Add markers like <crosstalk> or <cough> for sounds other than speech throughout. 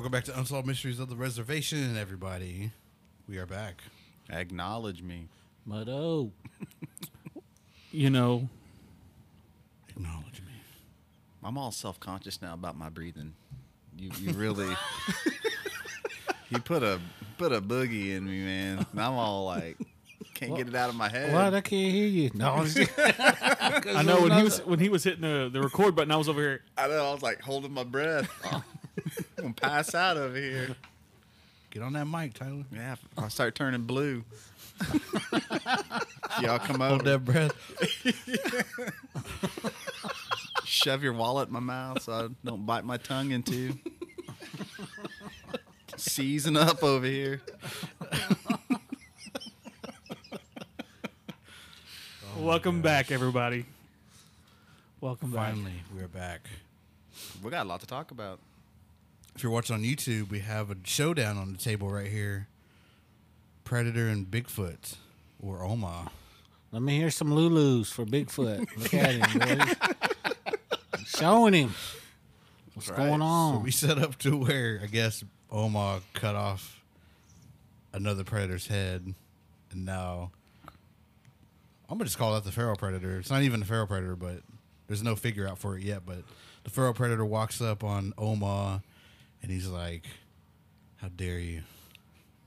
Welcome back to Unsolved Mysteries of the Reservation, everybody. We are back. Acknowledge me. But oh, You know, Acknowledge me. I'm all self conscious now about my breathing. You you really <laughs> you put a put a boogie in me, man. And I'm all like can't get it out of my head. what? I can't hear you. No, I'm just- <laughs> I know when he was <laughs> when he was hitting the, the record button, I was over here. I know I was like holding my breath. I'm gonna pass out over here. Get on that mic, Tyler. Yeah, if I start turning blue. <laughs> Y'all come Hold over. that breath. <laughs> Shove your wallet in my mouth so I don't bite my tongue into. Season up over here. <laughs> Welcome oh, back, everybody. Welcome back. Finally, we're back. We got a lot to talk about. If you're watching on YouTube, we have a showdown on the table right here. Predator and Bigfoot, or Oma. Let me hear some Lulus for Bigfoot. Look at him, boys. <laughs> Showing him what's right. going So on. we set up to where I guess Oma cut off another predator's head, and now I'm gonna just call that the feral predator. It's not even a feral predator, but there's no figure out for it yet. But the feral predator walks up on Oma, and he's like, "How dare you?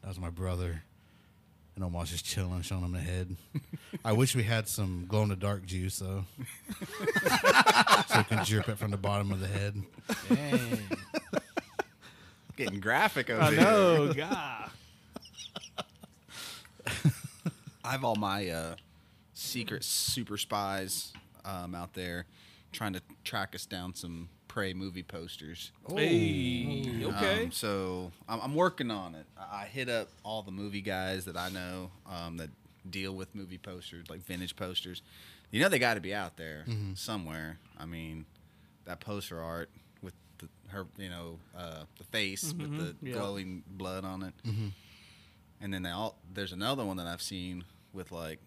That was my brother." And Oma's just chilling, showing him the head. <laughs> I wish we had some glow in the dark juice though, <laughs> so we can drip it from the bottom of the head. Dang. Getting graphic over I here. know, God. <laughs> I have all my uh, secret super spies um, out there trying to track us down some Prey movie posters. Hey, okay. Um, so I'm, I'm working on it. I, I hit up all the movie guys that I know um, that deal with movie posters, like vintage posters. You know they got to be out there somewhere. I mean, that poster art with the, her, you know, uh, the face with the yeah. glowing blood on it. And then they all there's another one that I've seen with like,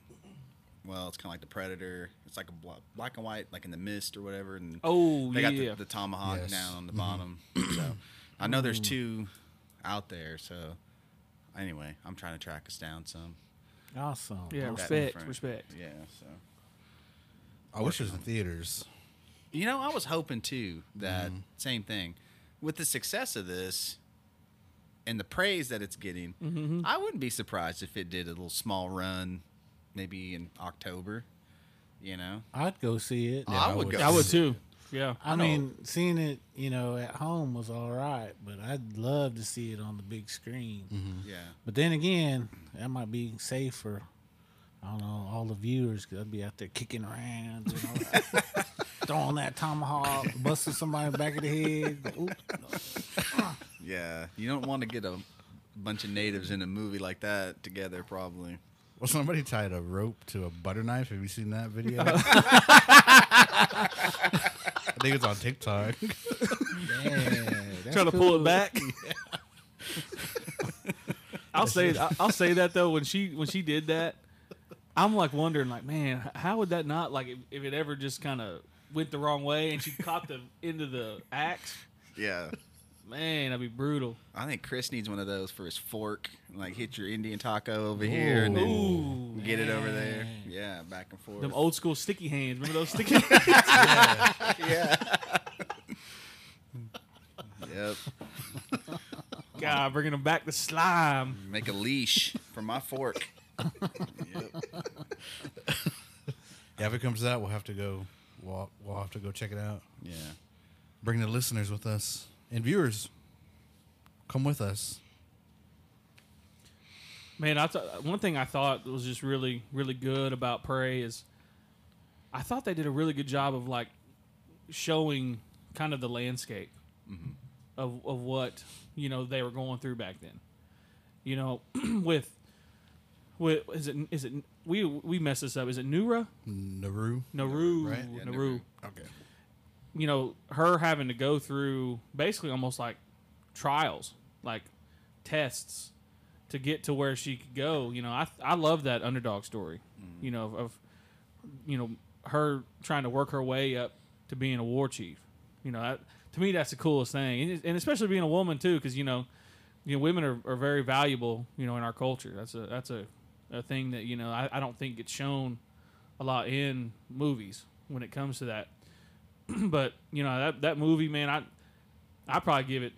well, it's kind of like the Predator. It's like a bla- black and white, like in the mist or whatever. And Oh, they yeah, got the, the tomahawk Yes. down on the mm-hmm. bottom. so I know there's mm. two out there. So anyway, I'm trying to track us down some. Awesome. Yeah, respect, respect. Yeah. So I wish it was in theaters. you know, I was hoping too that mm-hmm. same thing with the success of this and the praise that it's getting. Mm-hmm. I wouldn't be surprised if it did a little small run, maybe in October. You know, I'd go see it. Oh, yeah, I I would would go. I would too. Yeah. I, I mean, seeing it, you know, at home was all right, but I'd love to see it on the big screen. Mm-hmm. Yeah. But then again, that might be safer. I don't know, all the viewers. Cause I'd be out there kicking around, you know, <laughs> throwing that tomahawk, busting somebody in the back of the head. Oop. <laughs> Yeah, you don't want to get a bunch of natives in a movie like that together, probably. Well, somebody tied a rope to a butter knife. Have you seen that video? <laughs> I think it's on TikTok. Yeah, Trying to pull it back. <laughs> I'll say I- I'll say that though when she when she did that, I'm like wondering like man h- how would that not like if, if it ever just kind of went the wrong way and she caught the end of the axe Yeah, man that'd be brutal. I think Chris needs one of those for his fork. Like hit your Indian taco over here and then Ooh, get it over there. Yeah, back and forth. them old school sticky hands. Remember those sticky? <laughs> hands? yeah. yep. God, bringing them back to slime. Make a leash for my fork. yep. Yeah, if it comes out, we'll have to go. We'll, we'll have to go check it out. Yeah. Bring the listeners with us and viewers. Come with us. Man, I th- one thing I thought was just really, really good about Prey is I thought they did a really good job of like showing kind of the landscape mm-hmm. of of what you know they were going through back then. You know, <clears throat> with with is it is it we we messed this up? Is it Nura Naru. Naru right? Yeah, Naru? Naru. Okay. You know, her having to go through basically almost like trials, like tests to get to where she could go. You know, I I love that underdog story. Mm-hmm. You know, of, of you know her trying to work her way up to being a war chief. You know, that, to me that's the coolest thing, and, and especially being a woman too, because you know, you know, women are, are very valuable, you know, in our culture. That's a that's a, a thing that you know I, I don't think gets shown a lot in movies when it comes to that. <clears throat> but you know that that movie, man, I I probably give it.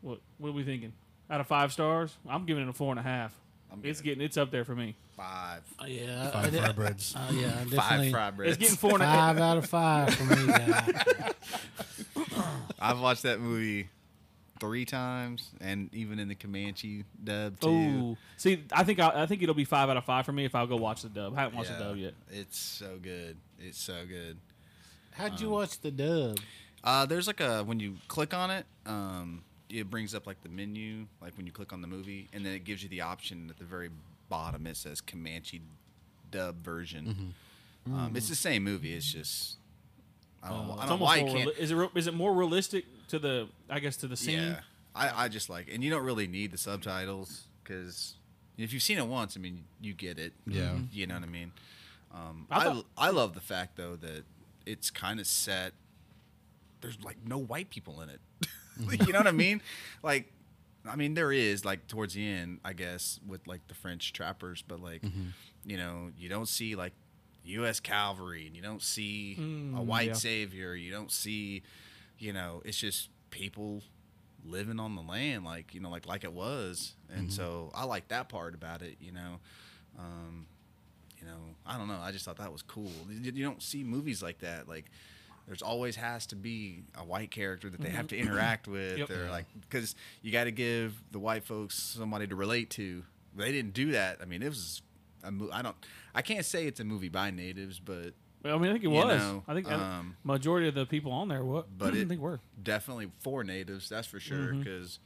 What what are we thinking? Out of five stars, I'm giving it a four and a half. I'm It's giving getting it's up there for me. five. Uh, yeah, I, I Five did- fry breads. uh, yeah, I Five definitely fry It's getting four and a half. five out of five for me. <laughs> Guy. I've watched that movie three times, and even in the Comanche dub too. Oh, see, I think I, I think it'll be five out of five for me if I'll go watch the dub. I haven't watched the dub yet. It's so good. It's so good. How'd you watch the dub? Uh, there's like a when you click on it, um, it brings up like the menu, like when you click on the movie, and then it gives you the option at the very bottom. It says Comanche dub version. Um, it's the same movie. It's just I don't, know, I don't know why can't. reali- is it re- is it more realistic to the I guess to the scene? Yeah, I, I just like, and you don't really need the subtitles because if you've seen it once, I mean, you get it. Yeah. you know what I mean. Um, I I, I love the fact though that it's kind of set. There's like no white people in it. <laughs> you know what I mean? Like, I mean there is like towards the end, I guess, with like the French trappers, but like, you know, you don't see like U.S. cavalry, and you don't see a Mm, white yeah. savior. You don't see, you know, it's just people living on the land like you know like like it was and so i like that part about it you know um you know i don't know i just thought that was cool you, you don't see movies like that like there's always has to be a white character that they have to interact <clears throat> with Yep. or like because you got to give the white folks somebody to relate to they didn't do that i mean it was a mo- i don't i can't say it's a movie by natives but Well, I mean, I think it was. know, I think uh, um, majority of the people on there. What? but I it think were. definitely for natives that's for sure because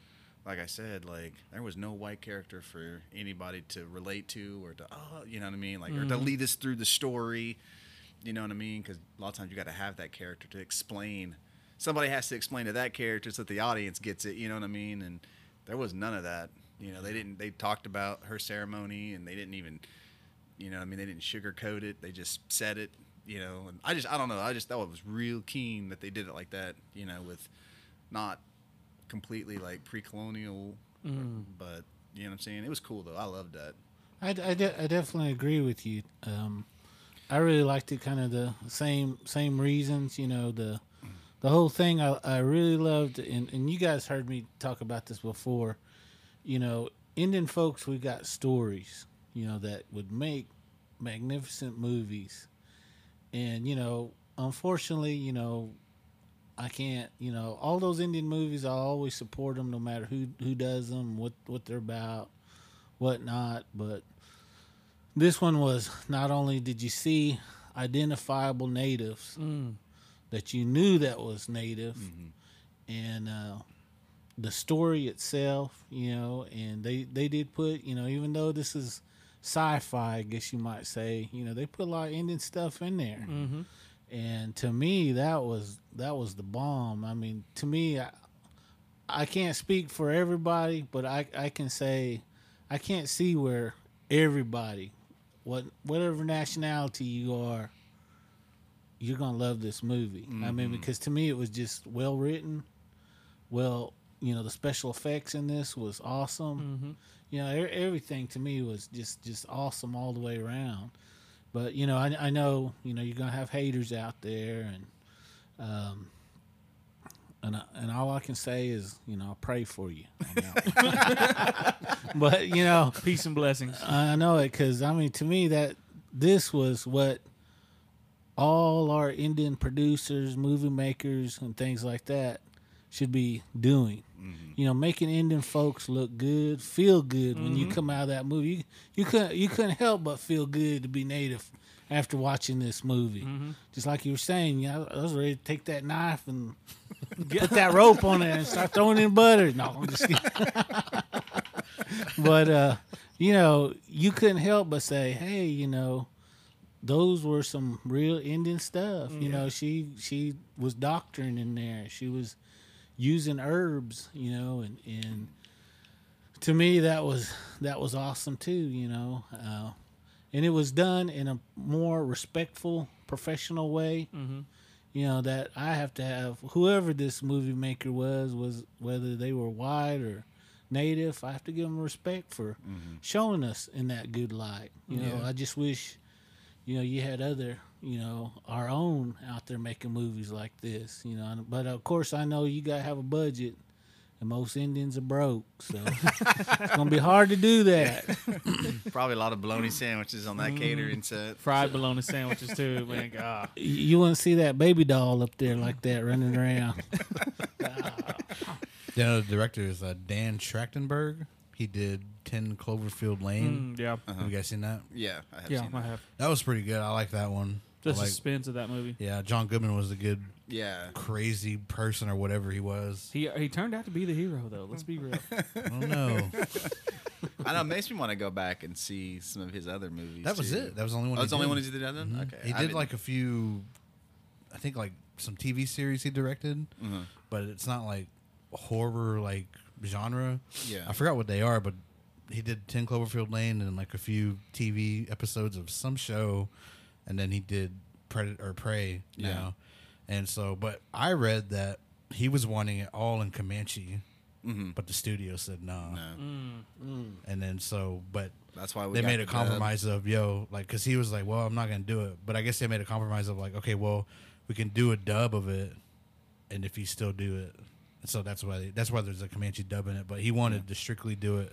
like i said like there was no white character for anybody to relate to or to oh you know what i mean? Like or to Mhm. lead us through the story you know what i mean? Because a lot of times you got to have that character to explain. Somebody has to explain to that character so that the audience gets it you know what i mean? And there was none of that. You know they didn't they talked about her ceremony and they didn't even you know i mean? They didn't sugarcoat it. They just said it you know? And i just i don't know. I just thought it was real keen that they did it like that you know with not completely like pre-colonial Mm. but you know what i'm saying it was cool though i loved that I, I, de- I definitely agree with you. Um, I really liked it, kind of the same same reasons. You know, the the whole thing I, I really loved, and, and you guys heard me talk about this before. You know, Indian folks, we got stories. You know that would make magnificent movies, and you know, unfortunately, you know, I can't. You know, all those Indian movies, I always support them, no matter who who does them, what what they're about whatnot. But this one was not only did you see identifiable natives Mm. that you knew that was native, and uh, the story itself, you know, and they they did put, you know, even though this is sci-fi, I guess you might say, you know, they put a lot of Indian stuff in there. Mm-hmm. And to me, that was that was the bomb. I mean, to me, I, I can't speak for everybody, but I I can say I can't see where everybody, what whatever nationality you are, you're gonna love this movie. I mean, because to me, it was just well written, well, you know, the special effects in this was awesome. Mm-hmm. You know, e- everything to me was just just awesome all the way around. But you know, I, I know you know you're gonna have haters out there, and um, and I, and all I can say is you know I pray for you. on that one. but you know, Peace and blessings. I know it because I mean to me that this was what all our Indian producers, movie makers, and things like that should be doing. Mm-hmm. You know, making Indian folks look good, feel good when you mm-hmm. come out of that movie. You, you couldn't you couldn't help but feel good to be native after watching this movie. Mm-hmm. Just like you were saying, you know, I was ready to take that knife and <laughs> put that rope on it and start throwing in butter. No, I'm just kidding. <laughs> but uh, you know, you couldn't help but say, "Hey, you know, those were some real Indian stuff." You know, she she was doctoring in there. She was using herbs, you know, and and to me that was that was awesome too. You know, uh, and it was done in a more respectful, professional way. Mm-hmm. you know that I have to have whoever this movie maker was was whether they were white or native. I have to give them respect for showing us in that good light. You know, I just wish you know you had other you know our own out there making movies like this. You know, but of course I know you gotta have a budget. And most Indians are broke, so <laughs> it's gonna be hard to do that. <laughs> Probably a lot of bologna sandwiches on that Mm. catering set. Fried bologna sandwiches too, man. God. <laughs> You wouldn't see that baby doll up there like that running around. Yeah, the director is uh, Dan Trachtenberg. He did Ten Cloverfield Lane. Mm, yeah, Have you guys seen that? Yeah, I have yeah, seen I that. have. That was pretty good. I like that one. The like, suspense of that movie. yeah, John Goodman was a good Yeah. crazy person or whatever he was. He he turned out to be the hero though. Let's be real. <laughs> I don't know. I know. It makes me want to go back and see some of his other movies. that was too. it. That was the only one. Oh, he that's the only one he did that then? Mhm. Okay. He I did didn't- like a few, I think like some TV series he directed, Mhm. but it's not like horror like genre. Yeah. I forgot what they are, but he did Ten Cloverfield Lane and like a few TV episodes of some show, and then he did Predator or Prey Yeah. now, and so. But I read that he was wanting it all in Comanche, Mhm. but the studio said no. No. And then so, but That's why we they made a dub. compromise of yo like because he was like well i'm not gonna do it but i guess they made a compromise of like okay well we can do a dub of it and if you still do it and so that's why that's why there's a comanche dub in it but he wanted to strictly do it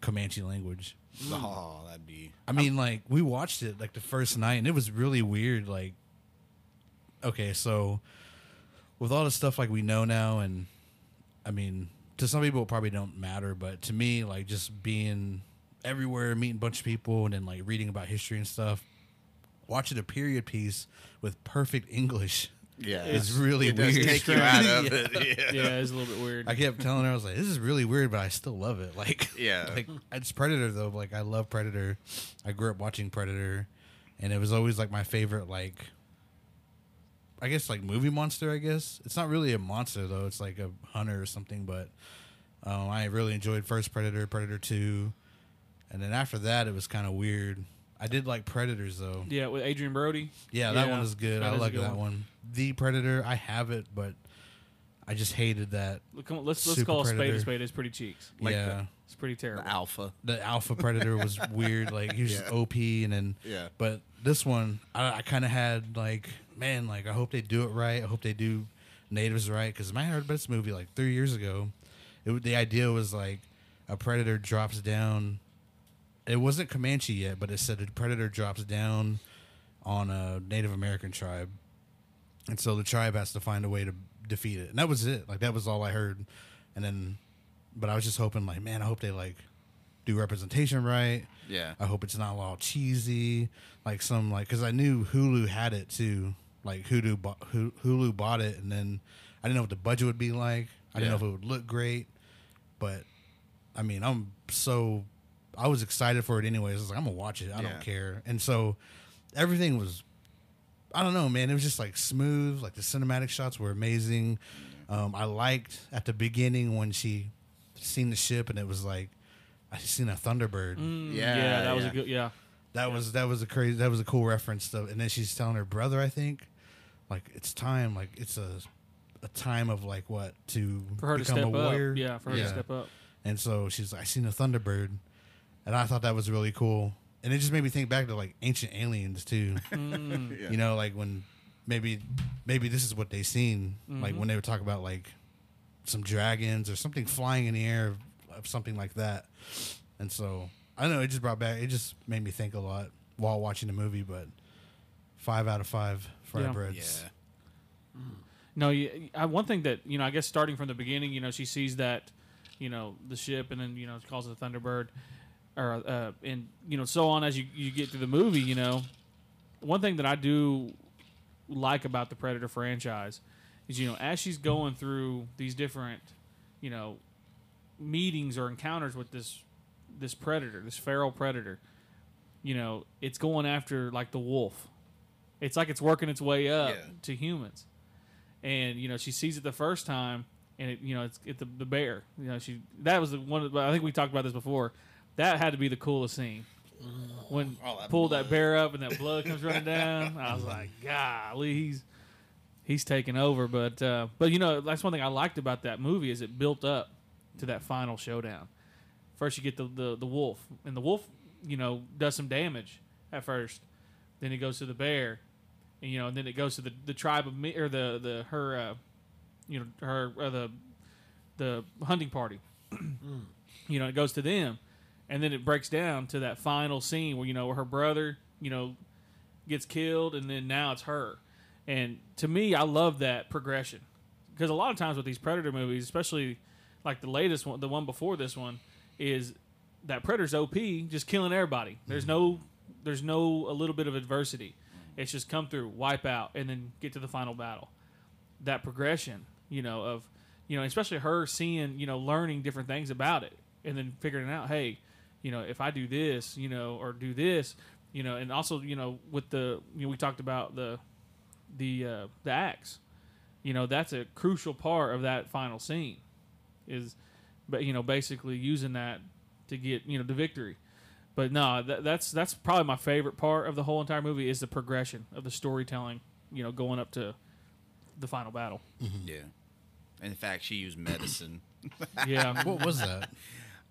comanche language mm. Oh, that'd be. i mean like we watched it like the first night and it was really weird like okay so with all the stuff like we know now and i mean to some people it probably don't matter but to me like just being everywhere meeting a bunch of people and then like reading about history and stuff watching a period piece with perfect english Yeah. is really it weird take you <laughs> out of Yeah. it. <laughs> Yeah. Yeah, it's a little bit weird. I kept telling her I was like, "This is really weird, but I still love it." <laughs> Like, Yeah. like it's Predator though. Like, I love Predator. I grew up watching Predator, and it was always like my favorite. Like, I guess like movie monster. I guess it's not really a monster though. It's like a hunter or something. But um, I really enjoyed first Predator, Predator Two, and then after that, it was kind of weird. I did like Predators though. yeah, with Adrien Brody. Yeah, that Yeah, one was good. that I is a like good that one. The Predator, I have it, but I just hated that. Look, Come on, let's let's Super call a spade a Predator. spade. It's pretty cheeks. Like yeah. It's pretty terrible. The alpha. the alpha predator was <laughs> weird like he was just Yeah. op and then Yeah. but this one i, I kind of had like man like i hope they do it right i hope they do natives right because i heard about this movie like three years ago it, wa- the idea was like a predator drops down it wasn't comanche yet but it said a predator drops down on a native american tribe. And so the tribe has to find a way to defeat it. And that was it. Like that was all i heard. And then but i was just hoping like man i hope they like do representation right. Yeah. i hope it's not all cheesy. Like some like because i knew hulu had it too. Like hulu bought, hulu bought it and then i didn't know what the budget would be like. I didn't know if it would look great. But i mean i'm so i was excited for it anyways i was like i'm gonna watch it i Yeah. don't care and so everything was I don't know, man. It was just like smooth. Like the cinematic shots were amazing. Um, I liked at the beginning when she seen the ship and it was like I seen a Thunderbird. Mm, Yeah, yeah, that was a good. Yeah, That was that was a crazy. That was a cool reference stuff. And then she's telling her brother, I think, like it's time. Like it's a a time of like what to for her to become step a warrior. up. Yeah, for her to step up. And so she's like, I seen a Thunderbird, and I thought that was really cool. And it just made me think back to like ancient aliens too. Mm. Yeah. <laughs> You know, like when maybe maybe this is what they seen, like when they would talk about like some dragons or something flying in the air of, of something like that. And so I don't know, it just brought back it just made me think a lot while watching the movie, but five out of five fried Yeah. breads. Yeah. No, you, I, one thing that you know, I guess starting from the beginning, you know, she sees that, you know, the ship, and then you know, she calls it a Thunderbird, or uh, and you know, so on as you you get through the movie. You know, one thing that I do like about the Predator franchise is you know, as she's going through these different, you know, meetings or encounters with this this predator, this feral predator, you know, it's going after like the wolf. It's like it's working its way up Yeah. to humans and you know she sees it the first time, and it you know it's, it's the, the bear. You know she that was the one. Of, I think we talked about this before. That had to be the coolest scene when Oh, that pulled blood. that bear up and that blood comes running <laughs> down. I was like, golly, he's he's taken over. But uh, but you know that's one thing I liked about that movie is it built up to that final showdown. First you get the the, the wolf, and the wolf you know does some damage at first. Then it goes to the bear, and you know, and then it goes to the, the tribe of me or the the her, uh, you know, her uh, the the hunting party. you know, it goes to them, and then it breaks down to that final scene where you know where her brother, you know, gets killed, and then now it's her. And to me, I love that progression because a lot of times with these predator movies, especially like the latest one, the one before this one, is that predator's OP, just killing everybody. There's no, there's no a little bit of adversity. It's just come through, wipe out, and then get to the final battle. That progression, you know, of you know, especially her seeing, you know, learning different things about it, and then figuring out, hey, you know, if I do this, you know, or do this, you know, and also, you know, with the, you know, we talked about the, the, uh, the axe, you know, that's a crucial part of that final scene, is, but you know, basically using that to get, you know, the victory. But no, that, that's that's probably my favorite part of the whole entire movie is the progression of the storytelling, you know, going up to the final battle. Yeah. In fact, she used medicine. Yeah, <laughs> What was that?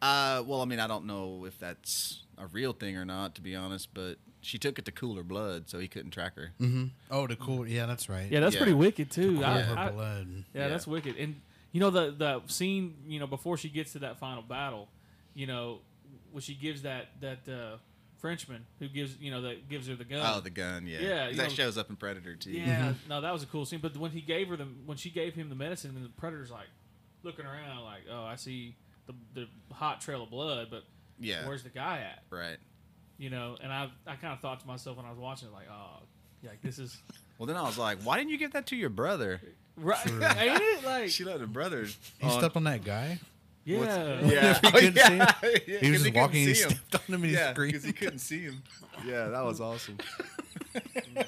Uh, well, I mean, I don't know if that's a real thing or not, to be honest, but she took it to cool her blood, so he couldn't track her. mm-hmm. Oh, the cool. Yeah, that's right. yeah, that's Yeah. pretty wicked too. Cool I- her I- blood. Yeah, Yeah. that's wicked. And you know the the scene, you know, before she gets to that final battle, you know, when she gives that that uh, Frenchman who gives you know that gives her the gun. Oh, the gun, yeah. Yeah, 'Cause you that know- shows up in Predator too. yeah, no, that was a cool scene. But when he gave her the when she gave him the medicine, and the predator's like looking around, like, oh, I see the the hot trail of blood, but Yeah. where's the guy at? Right. You know, and I I kind of thought to myself when I was watching it, like, oh, like this is <laughs> Well, then I was like, why didn't you give that to your brother? right, <laughs> ain't it? Like, She let her brother. He on- stepped on that guy. yeah, <laughs> Yeah. He couldn't see him? Yeah, He was 'cause just walking and he couldn't him. stepped on him and he screamed. because he couldn't see him. Yeah, that was awesome.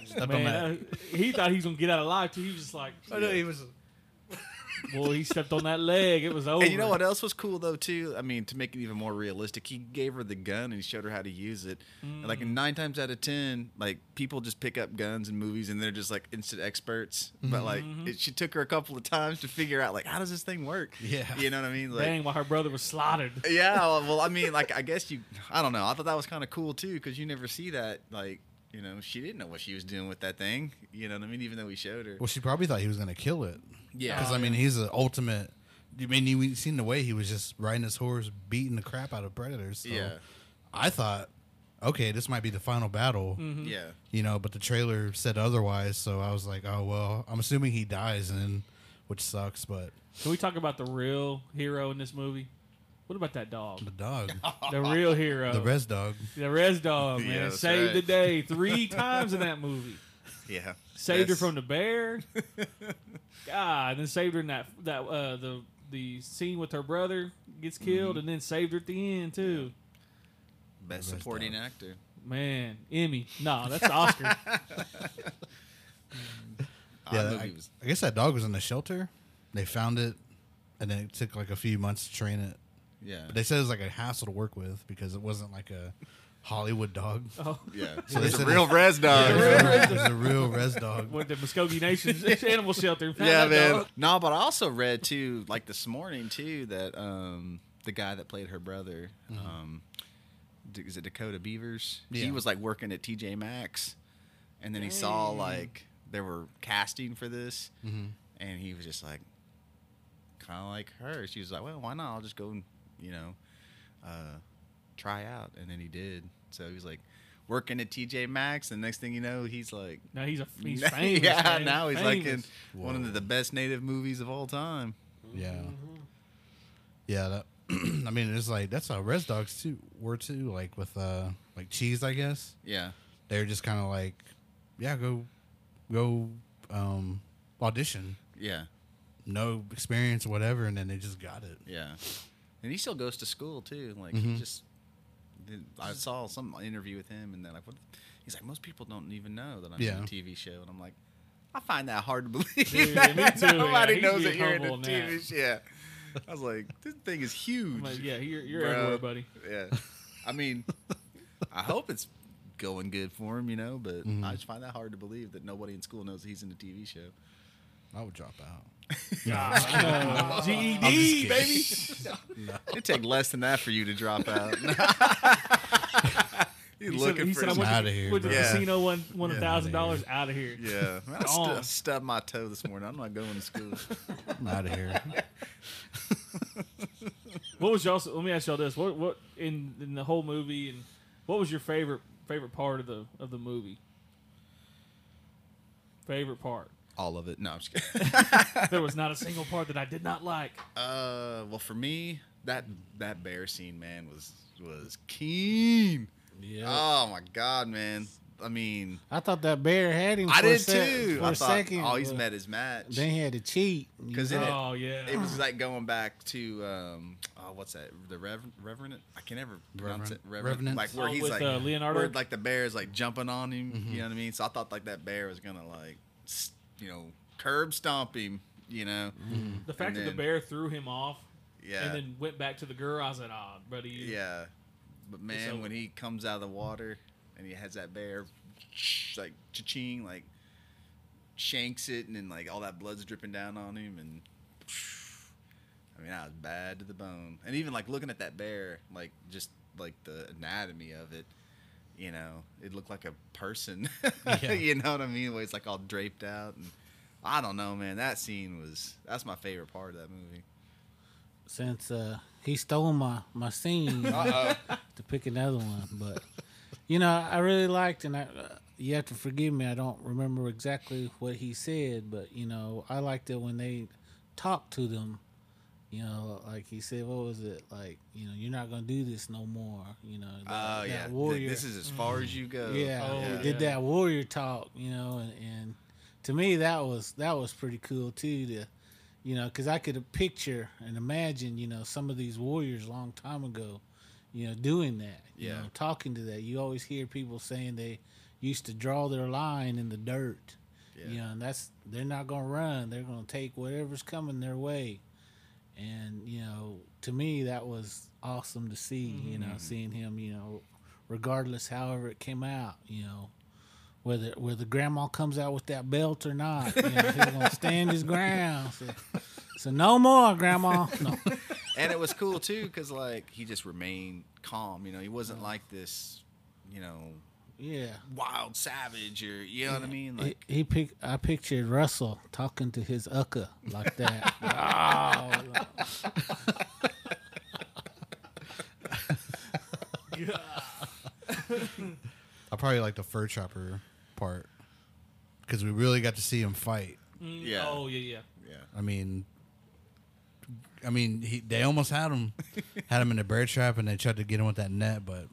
Stepped on that. Man, uh, he thought he was gonna get out alive too. He was just like, I know he was. Boy, he stepped on that leg. It was over. And you know what else was cool though too? I mean, to make it even more realistic, he gave her the gun and he showed her how to use it. And like Mm. nine times out of ten, like people just pick up guns in movies and they're just like instant experts. But like Mhm. it, she took her a couple of times to figure out like how does this thing work? Yeah. you know what I mean? Like, Dang, while her brother was slaughtered. <laughs> yeah. Well, well, I mean, like I guess you, I don't know. I thought that was kind of cool too because you never see that. Like, you know, she didn't know what she was doing with that thing. You know what I mean? Even though we showed her. Well, she probably thought he was gonna kill it. Yeah. Because I mean, he's the ultimate. I mean, you seen the way he was just riding his horse, beating the crap out of predators. So Yeah. I thought, okay, this might be the final battle. Mhm. Yeah. You know, but the trailer said otherwise. So I was like, oh well, I'm assuming he dies, and then, which sucks. But Can we talk about the real hero in this movie? What about that dog? the dog, <laughs> The real hero. the res dog, The res dog, <laughs> man. Yeah, Saved right. the day <laughs> three times in that movie. Yeah. Saved her from the bear. <laughs> God, and then saved her in that that uh, the the scene with her brother gets killed, and then saved her at the end too. best Best supporting dog. actor. Man, Emmy. No, that's the Oscar. Ah, <laughs> yeah. that I, was- I guess that dog was in the shelter. They found it, and then it took like a few months to train it. yeah. But they said it was like a hassle to work with because it wasn't like a Hollywood dog. oh, yeah. <laughs> So it's a said real res dog. Yeah, it, a, it was a real res dog. <laughs> went to Muscogee Nation's <laughs> animal shelter. found yeah, that man. dog. No, but I also read too, like this morning too, that um, the guy that played her brother, um, D- is it Dakota Beavers? He was like working at TJ Maxx, and then he saw like they were casting for this, hmm and he was just like, kind of like her. She was like, well, why not? I'll just go and you know, uh, try out, and then he did. So he was like working at TJ Maxx, and next thing you know, he's like. Now he's a he's <laughs> famous. yeah, man. now he's like in Famous. one of the best native movies of all time. Yeah. Yeah. That, <clears throat> I mean, it's like that's how res dogs too were too. Like with uh, like cheese, I guess Yeah, they're just kind of like, yeah, go, go, um, audition. yeah, No experience, whatever, and then they just got it. yeah. And he still goes to school too. Like Mhm. he just, did- I saw some interview with him, and they're like, "What?" He's like, "Most people don't even know that I'm Yeah. in a TV show," and I'm like, "I find that hard to <laughs> believe." Dude, <laughs> too, Nobody yeah. Knows that you're in a TV that. show. Yeah. I was like, "This thing is huge." Like, yeah, you're, you're everywhere, buddy. Yeah. I mean, <laughs> I hope it's going good for him, you know, but Mhm. I just find that hard to believe that nobody in school knows he's in a TV show. I would drop out. Uh, GED, <laughs> kidding. baby. It'd take less than that for you to drop out. <laughs> <laughs> You're He looking said, he for said I some- went to, Outta here, went to the. Yeah. casino, won won a one thousand dollars out of here. Yeah, I Gone. stu- stubbed my toe this morning. I'm not going to school. I'm out of here. What was y'all? Let me ask y'all this: what what in in the whole movie and what was your favorite favorite part of the of the movie? Favorite part? All of it. No, I'm just kidding. <laughs> There was not a single part that I did not like. Uh, well, for me, that that bear scene, man, was was keen. Yeah. Oh my god, man. I mean, I thought that bear had him. I for did sec- too. For I a thought, second. oh, he's met his match. Then he had to cheat because in know? it- Oh yeah, it was like going back to um, oh, what's that? The Rev- Revenant? I can never pronounce Reverend- it. Revenant. Revenant? Like where Oh, he's with, like uh, Leonardo? where like the bear is like jumping on him. You know what I mean? So I thought like that bear was gonna like, s- you know, curb stomp him. You know? Mm-hmm. the fact and that the bear threw him off Yeah. and then went back to the girl. I was like, oh, buddy, Yeah, but man, when he comes out of the water and he has that bear, like cha-ching, like shanks it, and then like all that blood's dripping down on him, and I mean I was bad to the bone. And even like looking at that bear, like just like the anatomy of it, you know, it looked like a person. <laughs> Yeah. you know what I mean? Where it's like all draped out, and I don't know, man. That scene was that's my favorite part of that movie. Since uh, he stole my my scene <laughs> Uh <laughs> to pick another one, but you know I really liked, and I uh, you have to forgive me. I don't remember exactly what he said, but you know I liked it when they talked to them. You know, like he said, what was it? Like, you know, you're not gonna do this no more. You know, that, oh, yeah, that Th- warrior. this is as far as you go. yeah, Oh, yeah. did that warrior talk, you know, and, and to me that was that was pretty cool too. To you know, because I could picture and imagine, you know, some of these warriors a long time ago, you know, doing that. You Yeah. know, talking to that. You always hear people saying they used to draw their line in the dirt. Yeah. You know, and that's they're not gonna run. They're gonna take whatever's coming their way. And you know, to me, that was awesome to see. You know, mm-hmm. seeing him. You know, regardless, however it came out. You know, whether whether grandma comes out with that belt or not, you know, he's gonna stand his ground. So, so no more, grandma. No. <laughs> and it was cool too because like he just remained calm. You know, he wasn't like this, you know, Yeah. wild savage or you know what I mean. He, Like he pic- I pictured Russell talking to his ucka like that. oh, <laughs> I probably like the fur chopper part because we really got to see him fight. Mm, Yeah. Oh yeah, yeah. yeah, I mean, I mean, he, they almost had him, had him in the bear trap, and they tried to get him with that net, but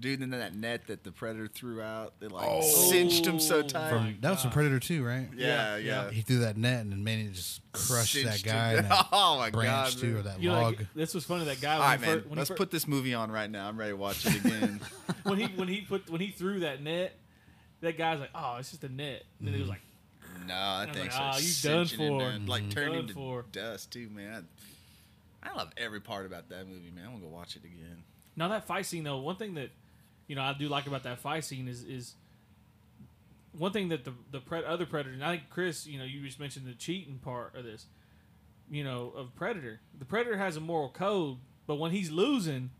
dude. And then that net that the predator threw out, it like Oh. cinched him so tight. from that was from Predator two, right? yeah, Yeah, yeah. He threw that net, and then Manny just crushed that Cinched guy. him. in that <laughs> oh my branch god, too, man. or that You know, log. like, this was funny. That guy All when, right, he man. fir- when, Let's he fir- put this movie on right now. I'm ready to watch it again. <laughs> when he when he put when he threw that net, that guy's like, oh, it's just a net. And then he was like, no, that was thing like, started "Ah, you done cinching him for." down, like turning Done him to for. dust too, man. I, I love every part about that movie, man. I'm gonna go watch it again. Now that fight scene though, one thing that you know I do like about that fight scene is is one thing that the the pred- other predator. And I think Chris, you know, you just mentioned the cheating part of this. You know, of predator. The predator has a moral code, but when he's losing,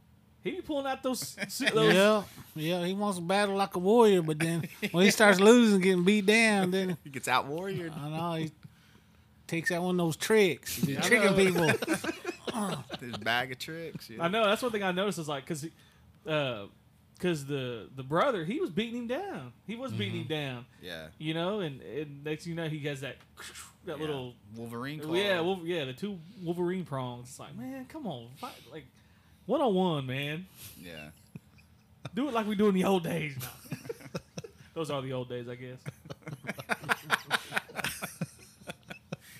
he be pulling out those. <laughs> those yeah, yeah. He wants to battle like a warrior, but then when he starts losing, getting beat down, then <laughs> He gets out warrior. I know he takes out one of those tricks, He's I tricking people. <laughs> His bag of tricks. Yeah. I know that's one thing I noticed is like because uh, because the the brother he was beating him down. He was beating mm-hmm. him down. Yeah. You know, and, and next thing you know, he has that that Yeah. little Wolverine. Claw. Yeah, Wolf, yeah, the two Wolverine prongs. It's like, man, come on, fight like one on one, man. Yeah. Do it like we do in the old days. No. <laughs> Those are the old days, I guess. <laughs>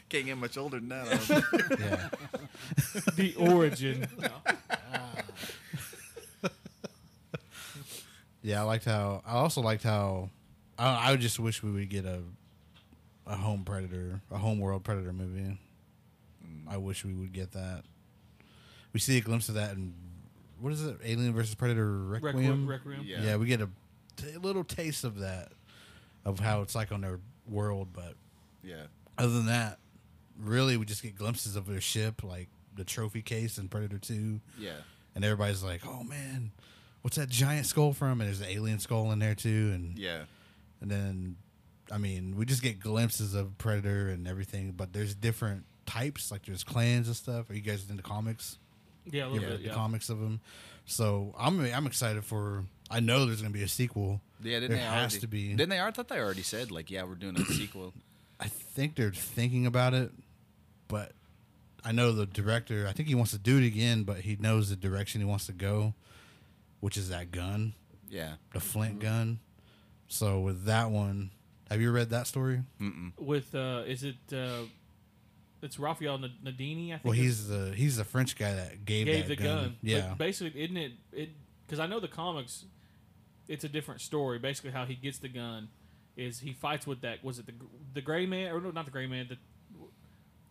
Can't get much older than that. <laughs> yeah. The origin. No. Oh, Yeah, I liked how. I also liked how. I, I just wish we would get a a home predator, a home world predator movie. Mm. I wish we would get that. We see a glimpse of that in what is it? Alien versus Predator Requiem. Requiem. Requiem. Yeah. Yeah. we get a t- little taste of that, of how it's like on their world, but yeah. other than that, really, we just get glimpses of their ship, like the trophy case in Predator Two, Yeah. and everybody's like, "Oh man, what's that giant skull from?" And there's an alien skull in there too, and Yeah. and then, I mean, we just get glimpses of Predator and everything, but there's different types, like there's clans and stuff. Are you guys into comics? Yeah, a little ever bit. the Yeah. comics of them. So I'm I'm excited for. I know there's gonna be a sequel. Yeah, didn't there they has already, to be. Didn't they? Are I thought they already said like, yeah, we're doing a sequel. I think they're thinking about it, but I know the director. I think he wants to do it again, but he knows the direction he wants to go, which is that gun, Yeah. the Flint gun. So with that one, have you read that story? Mm-mm. With uh, is it? Uh, it's Raphael Nad- Nadini. I think. Well, he's the he's the French guy that gave, gave that the gun. Yeah, But basically, isn't it? It because I know the comics. It's a different story. Basically, how he gets the gun is he fights with that. Was it the the gray man or no, not the gray man? The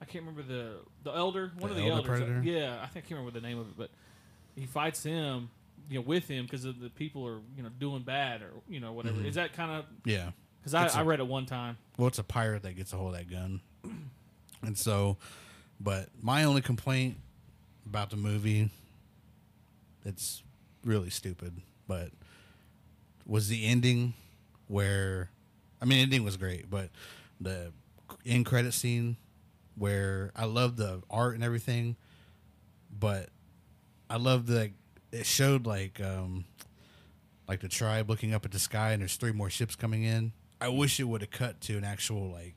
I can't remember the the elder. One The of the elder elders. predator? Yeah, I think I can't remember the name of it, but he fights him. You know, with him because the people are you know doing bad or you know whatever. Mm-hmm. Is that kind of yeah. because I, It's a- I read it one time. Well, it's a pirate that gets a hold of that gun. <clears throat> And so, but my only complaint about the movie, it's really stupid, but was the ending where, I mean, ending was great, but the end credit scene where I love the art and everything, but I love the, it showed like, um, like the tribe looking up at the sky and there's three more ships coming in. I mm-hmm. wish it would have cut to an actual like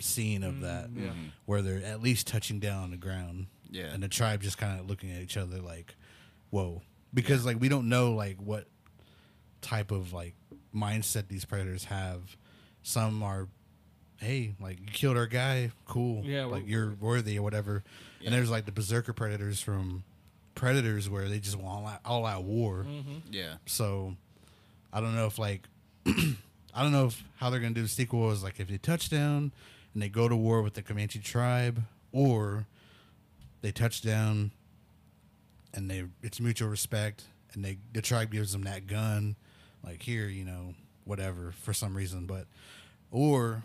scene of that mm-hmm. yeah. Mm-hmm. where they're at least touching down on the ground. Yeah. And the tribe just kind of looking at each other like, whoa. Because like we don't know like what type of like mindset these predators have. Some are hey, like you killed our guy, cool. Yeah, like we're- you're worthy or whatever. Yeah. And there's like the berserker predators from Predators where they just want all out, all out war. Mm-hmm. Yeah. So I don't know if like <clears throat> I don't know if how they're gonna do the sequel is like if they touch down and they go to war with the Comanche tribe, or they touch down and they it's mutual respect and they the tribe gives them that gun, like here, you know, whatever for some reason, but or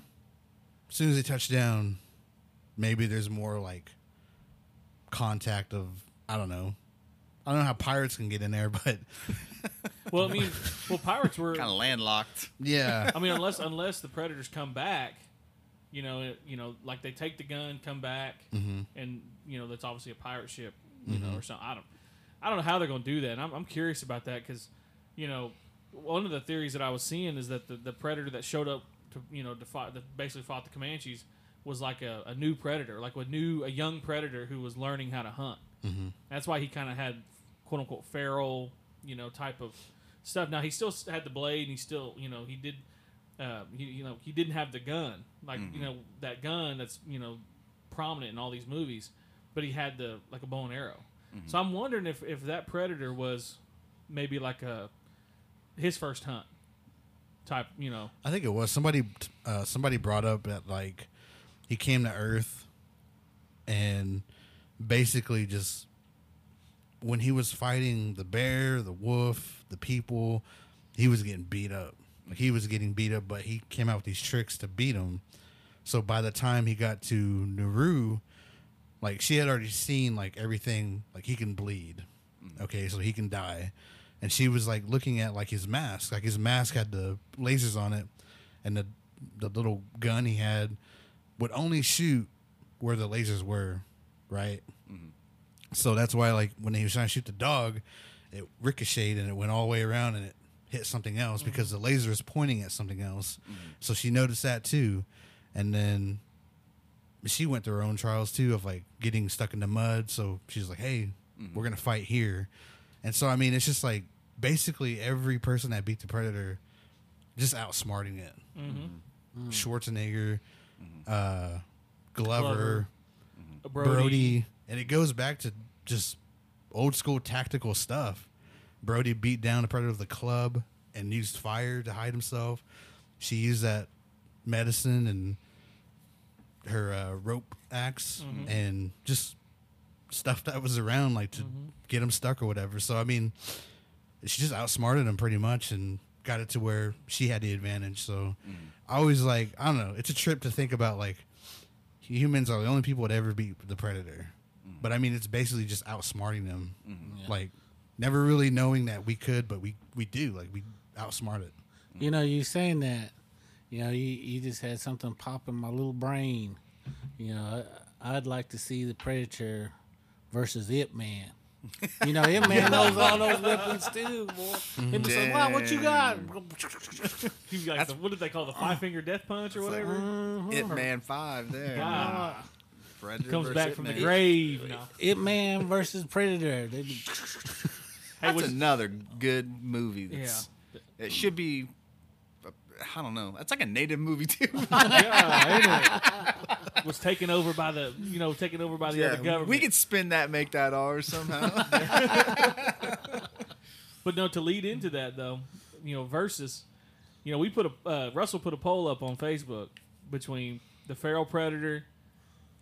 as soon as they touch down, maybe there's more like contact of I don't know. I don't know how pirates can get in there, but <laughs> Well, I mean, well, pirates were. Kind of landlocked. yeah. I mean, unless unless the predators come back, you know, it, you know, like they take the gun, come back, and you know that's obviously a pirate ship, you know, or something. I don't, I don't know how they're going to do that. And I'm, I'm curious about that because, you know, one of the theories that I was seeing is that the, the predator that showed up to you know to fight, that basically fought the Comanches was like a, a new predator, like a new a young predator who was learning how to hunt. Mm-hmm. That's why he kind of had quote unquote feral, you know, type of stuff. Now he still had the blade, and he still, you know, he did, uh, he, you know, he didn't have the gun, like you know that gun that's you know prominent in all these movies, but he had the like a bow and arrow. So I'm wondering if if that predator was maybe like a his first hunt type, you know. I think it was somebody. Uh, somebody brought up that like he came to Earth, and basically just when he was fighting the bear, the wolf, the people, he was getting beat up. Like he was getting beat up, but he came out with these tricks to beat him. So by the time he got to Naru, like she had already seen like everything, like he can bleed. Mm. Okay, so he can die. And she was like looking at like his mask. Like his mask had the lasers on it and the the little gun he had would only shoot where the lasers were, right? So that's why like when he was trying to shoot the dog, it ricocheted and it went all the way around and it hit something else mm-hmm. because the laser is pointing at something else. Mm-hmm. So she noticed that too. And then she went through her own trials too of like getting stuck in the mud. So she's like, "Hey, mm-hmm. we're gonna fight here." And so I mean, it's just like basically every person that beat the predator just outsmarting it. Mm. Schwarzenegger, uh, Glover, Glover. Brody. Brody. and it goes back to just old school tactical stuff. Brody beat down the predator of the club and used fire to hide himself. She used that medicine and her uh, rope ax mm-hmm. and just stuff that was around, like to mm-hmm. get him stuck or whatever. So I mean, she just outsmarted him pretty much and got it to where she had the advantage. So mm. I always like I don't know. It's a trip to think about like humans are the only people that ever beat the predator. But I mean, it's basically just outsmarting them. Mm-hmm. Yeah. Like never really knowing that we could, but we we do. Like we outsmart it. You know, you saying that, you know, you, you just had something pop in my little brain. You know, I, I'd like to see the Predator versus Ip Man. You know, Ip Man <laughs> knows all those weapons too, boy. He'd be like, wow, what you mm-hmm. got? You got the, what did they call the five finger death punch or whatever? Mm-hmm. Ip Man Five there. God. Predator Comes back Ip from the Man. grave. No. Ip Man versus Predator. They'd be, <laughs> That's was, another good movie. yeah. It should be. I don't know. That's like a native movie too. <laughs> yeah, ain't it? <laughs> was taken over by the you know taken over by the other government. we could spin that, make that ours somehow. But no, to lead into that though, you know, versus, you know, we put a uh, Russell put a poll up on Facebook between the feral predator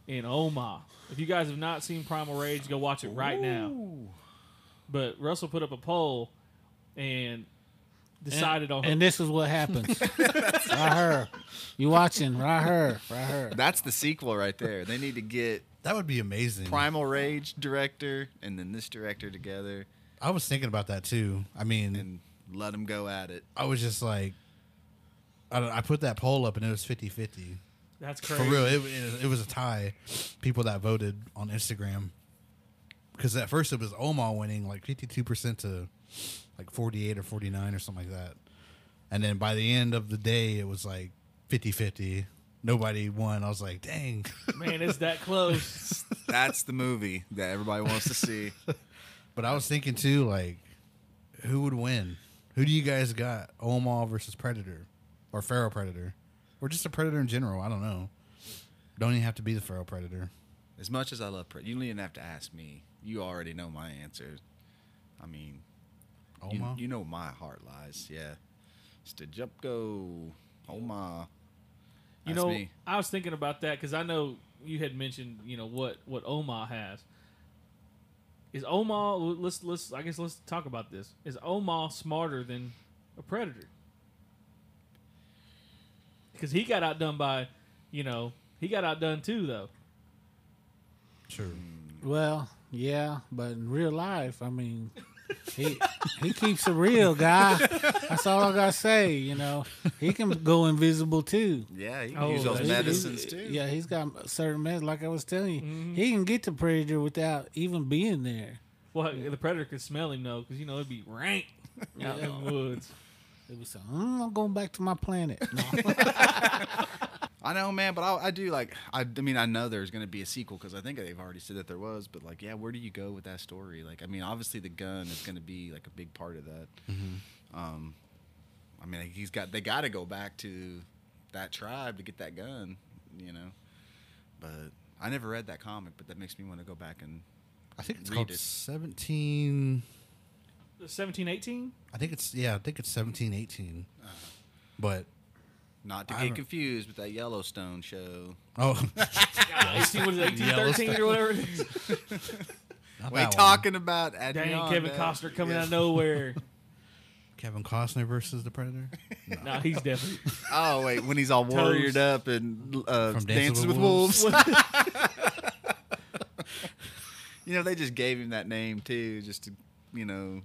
and Omaha. If you guys have not seen Primal Rage, go watch it right now. But Russell put up a poll and decided on and this is what happens. <laughs> right here. You watching, right here, right here. That's the sequel right there. They need to get That would be amazing. Primal Rage director and then this director together I was thinking about that too. I mean, and let them go at it. I was just like, I, I put that poll up and it was 50-50. That's crazy. For real, it, it, it was a tie. People that voted on Instagram, because at first it was Oma winning like fifty two percent to like forty eight or forty nine or something like that, and then by the end of the day it was like 50-50. Nobody won. I was like, dang. Man, it's that close. <laughs> That's the movie that everybody wants to see. <laughs> But I was thinking too, like, who would win? Who do you guys got? Oma versus Predator, or Feral Predator, or just a Predator in general? I don't know. Don't even have to be the Feral Predator. As much as I love Predator, you don't even have to ask me. You already know my answer. I mean, you, you know my heart lies. Yeah, Stajupko, Oma. You That's know, me. I was thinking about that because I know you had mentioned, you know, what what Oma has. Is Oma? Let's let's. I guess let's talk about this. Is Oma smarter than a predator? Because he got outdone by, you know, he got outdone too, though. Sure. Well, yeah, but in real life, I mean, he he keeps it real, guy. That's all I gotta say. You know, he can go invisible too. Yeah, you can Oh, use those he's- medicines He's- too. Yeah, he's got certain medicine. Like I was telling you, Mm-hmm. he can get the predator without even being there. Well, the predator could smell him though, because you know it'd be rank out in the woods. It was like, mm, I'm going back to my planet. <laughs> No. <laughs> I know, man, but I, I do like. I, I mean, I know there's going to be a sequel because I think they've already said that there was. But like, yeah, where do you go with that story? Like, I mean, obviously the gun is going to be like a big part of that. Um, I mean, he's got they got to go back to that tribe to get that gun, you know. But I never read that comic, but that makes me want to go back and I think it's Read called it. seventeen. Seventeen, eighteen. I think it's yeah. I think it's seventeen, eighteen. But not to I get don't- confused with that Yellowstone show. oh, <laughs> <laughs> Eighteen was eighteen, thirteen or whatever. it is. not We that ain't one. talking about Dang, Adrian. Kevin Costner coming out of nowhere. <laughs> Kevin Costner versus the Predator. no, he's definitely. Oh wait, when he's all warriored Toast. up and uh, From dances Dancing with with wolves. Wolves. you know, they just gave him that name too, just to you know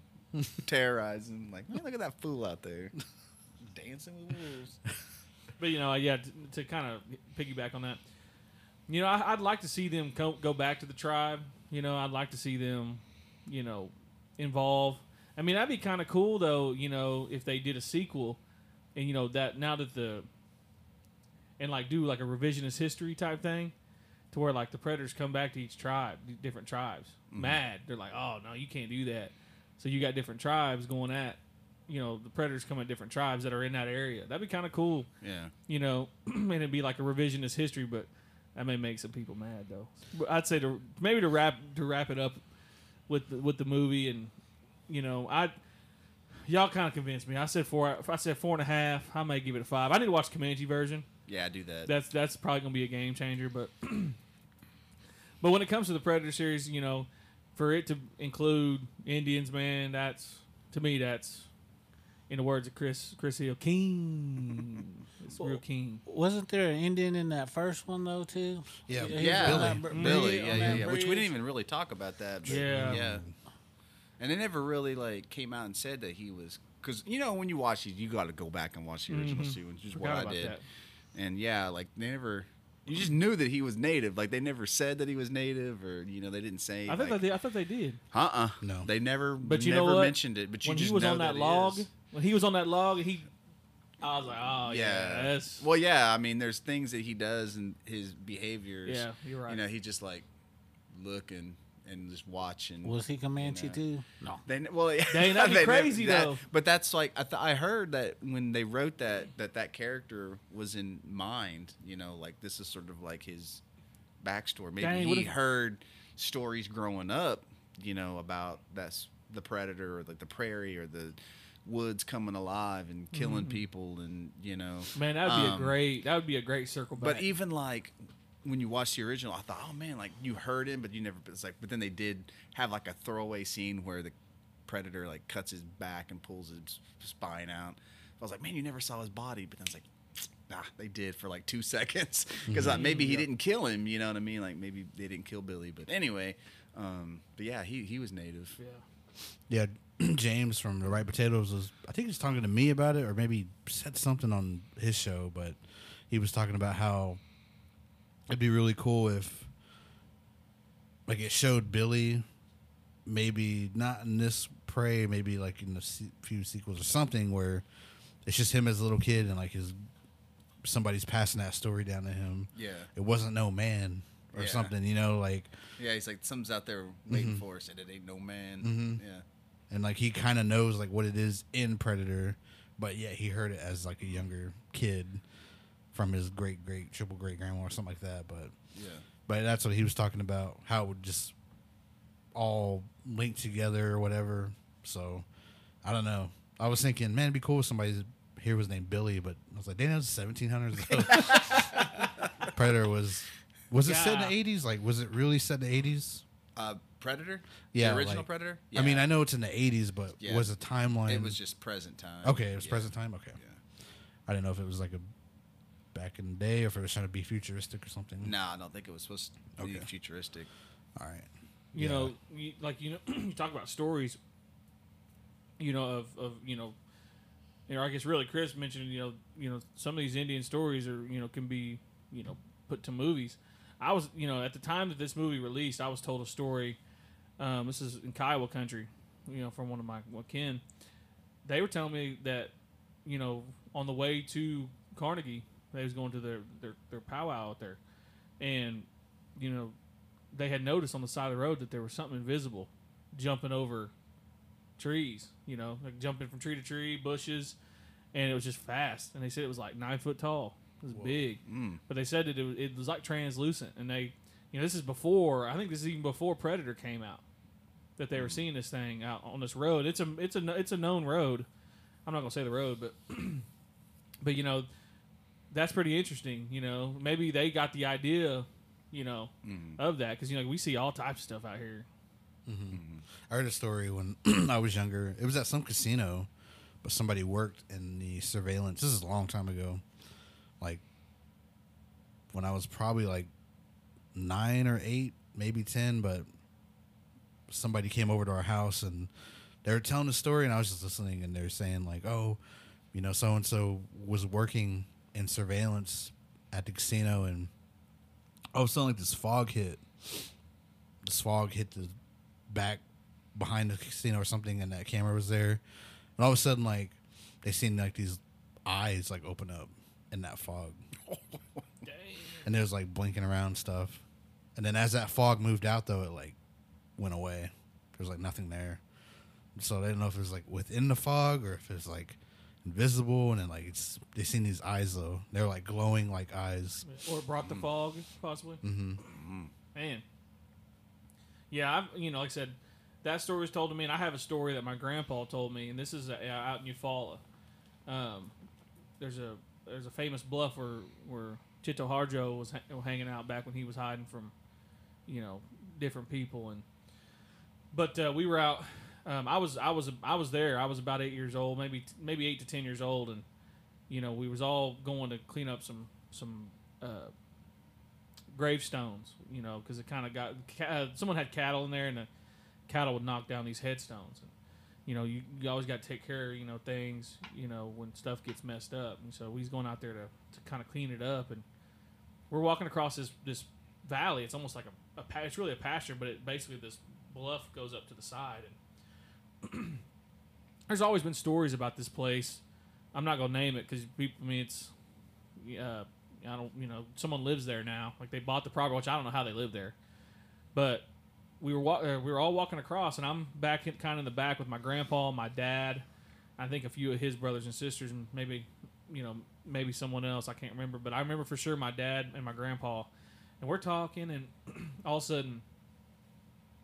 terrorize him. Like, man, look at that fool out there <laughs> dancing with wolves. <laughs> But you know, yeah, to, to kind of piggyback on that, you know, I, I'd like to see them co- go back to the tribe. You know, I'd like to see them, you know, involve. I mean, that'd be kind of cool though. You know, if they did a sequel, and you know that now that the and like do like a revisionist history type thing, to where like the predators come back to each tribe, different tribes, mm-hmm. mad. They're like, oh no, you can't do that. So you got different tribes going at, you know, the predators come at different tribes that are in that area. That'd be kind of cool Yeah, you know, <clears throat> and it'd be like a revisionist history, but that may make some people mad though. But I'd say to maybe to wrap to wrap it up with the, with the movie, and you know, I y'all kind of convinced me. I said four. If I said four and a half, I may give it a five. I need to watch the Comanche version. yeah, I do that. That's that's probably gonna be a game changer, but <clears throat> but when it comes to the Predator series, you know, for it to include Indians, man, that's to me that's in the words of Chris Chris Hill, King. It's real King. Wasn't there an Indian in that first one though too? Yeah, he was Yeah, Billy. br- Billy, yeah, yeah, yeah. Which we didn't even really talk about that. But Yeah. yeah. And they never really like came out and said that he was because you know when you watch these, you got to go back and watch the original Mhm. sequence, which is Forgot what I about did. that. And yeah, like they never. You just knew that he was native. Like they never said that he was native, or you know they didn't say. I think like, they did. I thought they did. Uh uh No. They never. But you never know what? mentioned it. But you when just he was know on that, he log, when he was on that log, he, I was like, oh yeah, Yeah. Well, yeah. I mean, there's things that he does and his behaviors. yeah, you're right. You know, he just like look and and just watch and. Was he Comanche know. too? No. They ne- well, yeah, Dang, that'd be they crazy, that- though. But that's like I, th- I heard that when they wrote that that that character was in mind. You know, like this is sort of like his backstory. Maybe Dang, what he heard stories growing up. You know about that's the predator or like the prairie or the woods coming alive and killing people and you know. Man, that would be a um, great. That would be a great circle back. But even like when you watch the original, I thought, oh man, like you heard him, but you never. It's like, but then they did have like a throwaway scene where the predator like cuts his back and pulls his spine out. I was like, man, you never saw his body, but then it's like. Nah, they did for like two <laughs> seconds because maybe he didn't kill him. You know what I mean? Like maybe they didn't kill Billy, but anyway. Um, but yeah, he he was native. yeah. Yeah, <clears throat> James from the Right Potatoes was I think he was talking to me about it, or maybe said something on his show, but he was talking about how it'd be really cool if like it showed Billy maybe not in this prey, maybe like in a few sequels or something where it's just him as a little kid and like his somebody's passing that story down to him. Yeah. It wasn't no man or Yeah. something, you know, like Yeah, he's like something's out there waiting Mm-hmm. for us, and it ain't no man. Yeah. and like he kind of knows like what it is in Predator, but yeah, he heard it as like a younger kid from his great great triple great grandma or something like that. But Yeah. but that's what he was talking about how it would just all link together or whatever. So I don't know. I was thinking, man, it'd be cool if somebody here was named Billy, but I was like, damn, that was seventeen hundreds. <laughs> Predator was was it set in the eighties? Like, was it really set in the eighties? Uh, Predator. Yeah, The original like- Predator. I mean, I know it's in the eighties, but Yeah. was the timeline? It was just present time. Okay, it was Yeah. present time. Okay, Yeah. I didn't know if it was like a back in the day or if it was trying to be futuristic or something. No, I don't think it was supposed to be Okay. futuristic. All right. you Yeah. know, you, like you know, you talk about stories. You know of of you know, you know. I guess really, Chris mentioned you know you know some of these Indian stories are you know can be you know put to movies. I was you know at the time that this movie released, I was told a story. Um, this is in Kiowa country, you know, from one of my well, kin. They were telling me that you know on the way to Carnegie, they was going to their their, their powwow out there, and you know they had noticed on the side of the road that there was something invisible jumping over trees, you know, like jumping from tree to tree, bushes, and it was just fast. And they said it was like nine foot tall. It was big, Mm. but they said that it was, it was like translucent. And they, you know, this is before. I think this is even before Predator came out. That they were seeing this thing out on this road. It's a it's a it's a known road. I'm not gonna say the road, but <clears throat> but you know, that's pretty interesting. You know, maybe they got the idea, you know, Mm-hmm. of that because you know we see all types of stuff out here. I heard a story when <clears throat> I was younger. It was at some casino, but somebody worked in the surveillance. This is a long time ago. Like when I was probably like nine or eight, maybe ten, but somebody came over to our house and they were telling the story and I was just listening and they were saying like, Oh, you know, so and so was working in surveillance at the casino and all of a sudden like this fog hit. This fog hit the back behind the casino or something and that camera was there. And all of a sudden like they seen like these eyes like open up in that fog. <laughs> And it was like blinking around stuff. And then as that fog moved out though it like went away. There was like nothing there. So they didn't know if it was like within the fog or if it's like invisible and then like it's they seen these eyes though they're like glowing like eyes Or it brought the fog, possibly. mm-hmm. Man. Yeah, I've you know, like I said, that story was told to me, and I have a story that my grandpa told me, and this is uh, out in Eufaula. Um, there's a there's a famous bluff where where Chito Harjo was ha- hanging out back when he was hiding from, you know, different people, and but uh, we were out Um, I was I was I was there. I was about eight years old, maybe maybe eight to ten years old, and you know we was all going to clean up some some uh, gravestones. You know, because it kind of got uh, someone had cattle in there, and the cattle would knock down these headstones. And, you know, you, you always got to take care of you know things. You know when stuff gets messed up, and so was going out there to, to kind of clean it up, and we're walking across this this valley. It's almost like a, a it's really a pasture, but it basically this bluff goes up to the side, and <clears throat> there's always been stories about this place. I'm not gonna name it because people. I mean, it's uh, I don't. You know, someone lives there now. Like they bought the property, which I don't know how they live there, but we were wa- uh, we were all walking across, and I'm back in, kind of in the back with my grandpa, my dad, I think a few of his brothers and sisters, and maybe you know maybe someone else. I can't remember, but I remember for sure my dad and my grandpa, and we're talking, and <clears throat> all of a sudden,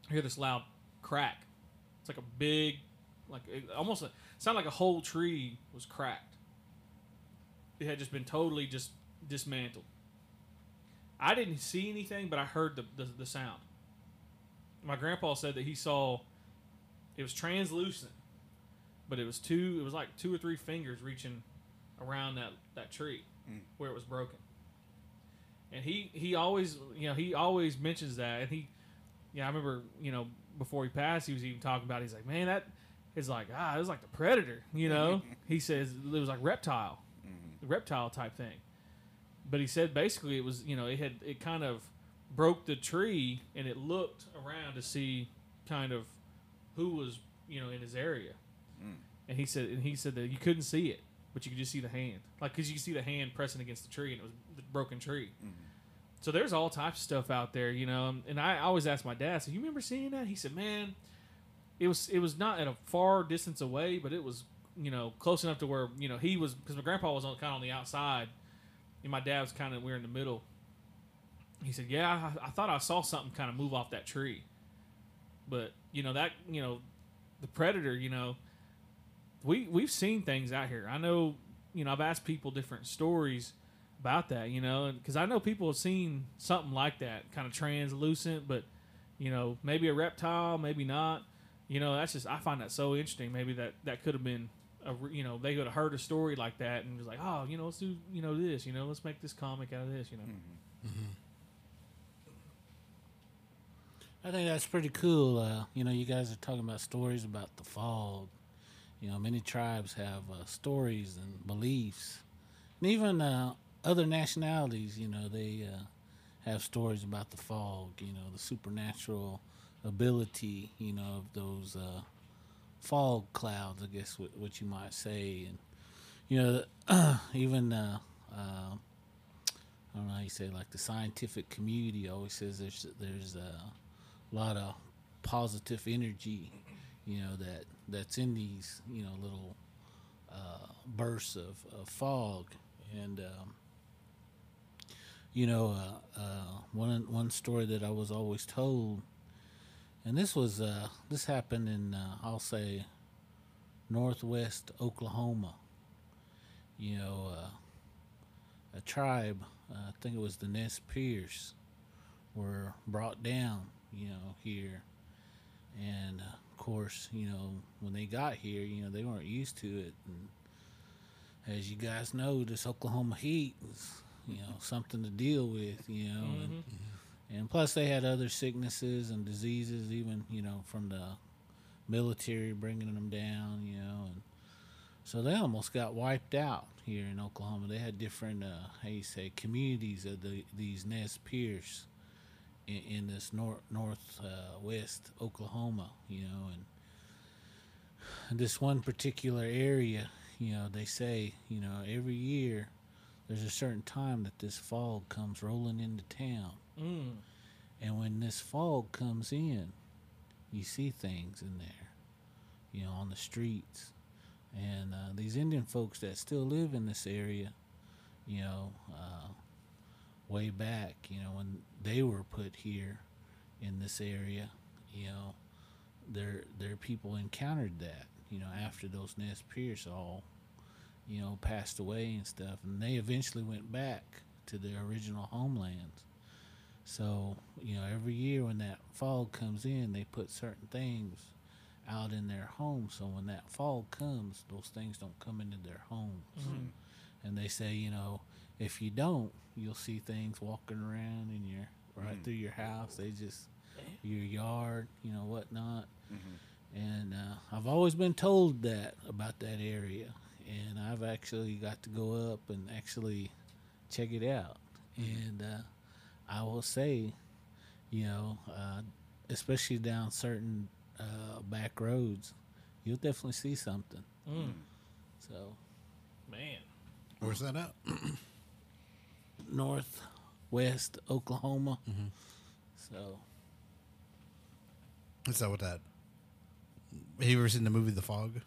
I hear this loud crack. It's like a big, like it almost a, sounded like a whole tree was cracked. It had just been totally just dismantled. I didn't see anything, but I heard the, the, the sound. My grandpa said that he saw it was translucent, but it was two. It was like two or three fingers reaching around that that tree mm. where it was broken. And he he always you know he always mentions that, and he yeah I remember you know before he passed he was even talking about he's like man that is like ah it was like the predator you know? <laughs> He says it was like reptile mm-hmm. reptile type thing. But he said basically it was you know it had it kind of broke the tree and it looked around to see kind of who was you know in his area. Mm. And he said and he said that you couldn't see it but you could just see the hand. Like because you could see the hand pressing against the tree and it was the broken tree mm-hmm. So there's all types of stuff out there you know and i always ask my dad so you remember seeing that? He said man it was it was not at a far distance away but it was you know close enough to where you know he was because my grandpa was on kind of on the outside and my dad was kind of we're in the middle. He said yeah I, I thought i saw something kind of move off that tree. But you know that you know the predator you know we we've seen things out here. I know you know i've asked people different stories about that you know because i know people have seen something like that kind of translucent but you know maybe a reptile maybe not. You know that's just i find that so interesting. Maybe that that could have been a you know they could have heard a story like that and was like oh you know let's do you know this you know let's make this comic out of this you know? I think that's pretty cool. Uh, you know, you guys are talking about stories about the fog. You know, many tribes have uh, stories and beliefs, and even uh, other nationalities. You know, they uh, have stories about the fog. You know, the supernatural ability. You know, of those uh, fog clouds. I guess what, what you might say, and you know, <clears throat> even uh, uh, I don't know how you say like the scientific community always says there's there's a lot of positive energy, you know that that's in these you know little uh, bursts of, of fog, and um, you know uh, uh, one one story that I was always told, and this was uh, this happened in uh, I'll say northwest Oklahoma. You know, uh, a tribe, uh, I think it was the Nez Perce, were brought down, you know, here. And of course, you know, when they got here, you know, they weren't used to it. And as you guys know, this Oklahoma heat is, you know, something to deal with, you know. And, and plus, they had other sicknesses and diseases, even, you know, from the military bringing them down, you know. And so they almost got wiped out here in Oklahoma. They had different, uh, how you say, communities of the, these Nez Perce in, in this north north uh, west Oklahoma, you know, and this one particular area, you know, they say, you know, every year there's a certain time that this fog comes rolling into town, mm. and when this fog comes in, you see things in there, you know, on the streets, and uh, these Indian folks that still live in this area, you know. Uh, way back, you know, when they were put here in this area, you know, their their people encountered that, you know, after those Nez Perce all, you know, passed away and stuff, and they eventually went back to their original homelands. So, you know, every year when that fog comes in, they put certain things out in their home. So when that fog comes, those things don't come into their homes. Mm-hmm. And they say, you know, if you don't, you'll see things walking around in your right mm-hmm. through your house. They just your yard, you know, whatnot. Mm-hmm. And uh, I've always been told that about that area, and I've actually got to go up and actually check it out. And uh, I will say, you know, uh, especially down certain uh, back roads, you'll definitely see something. Mm, So man. Where's that at? <clears throat> northwest Oklahoma. So Is that what that? Have you ever seen the movie The Fog?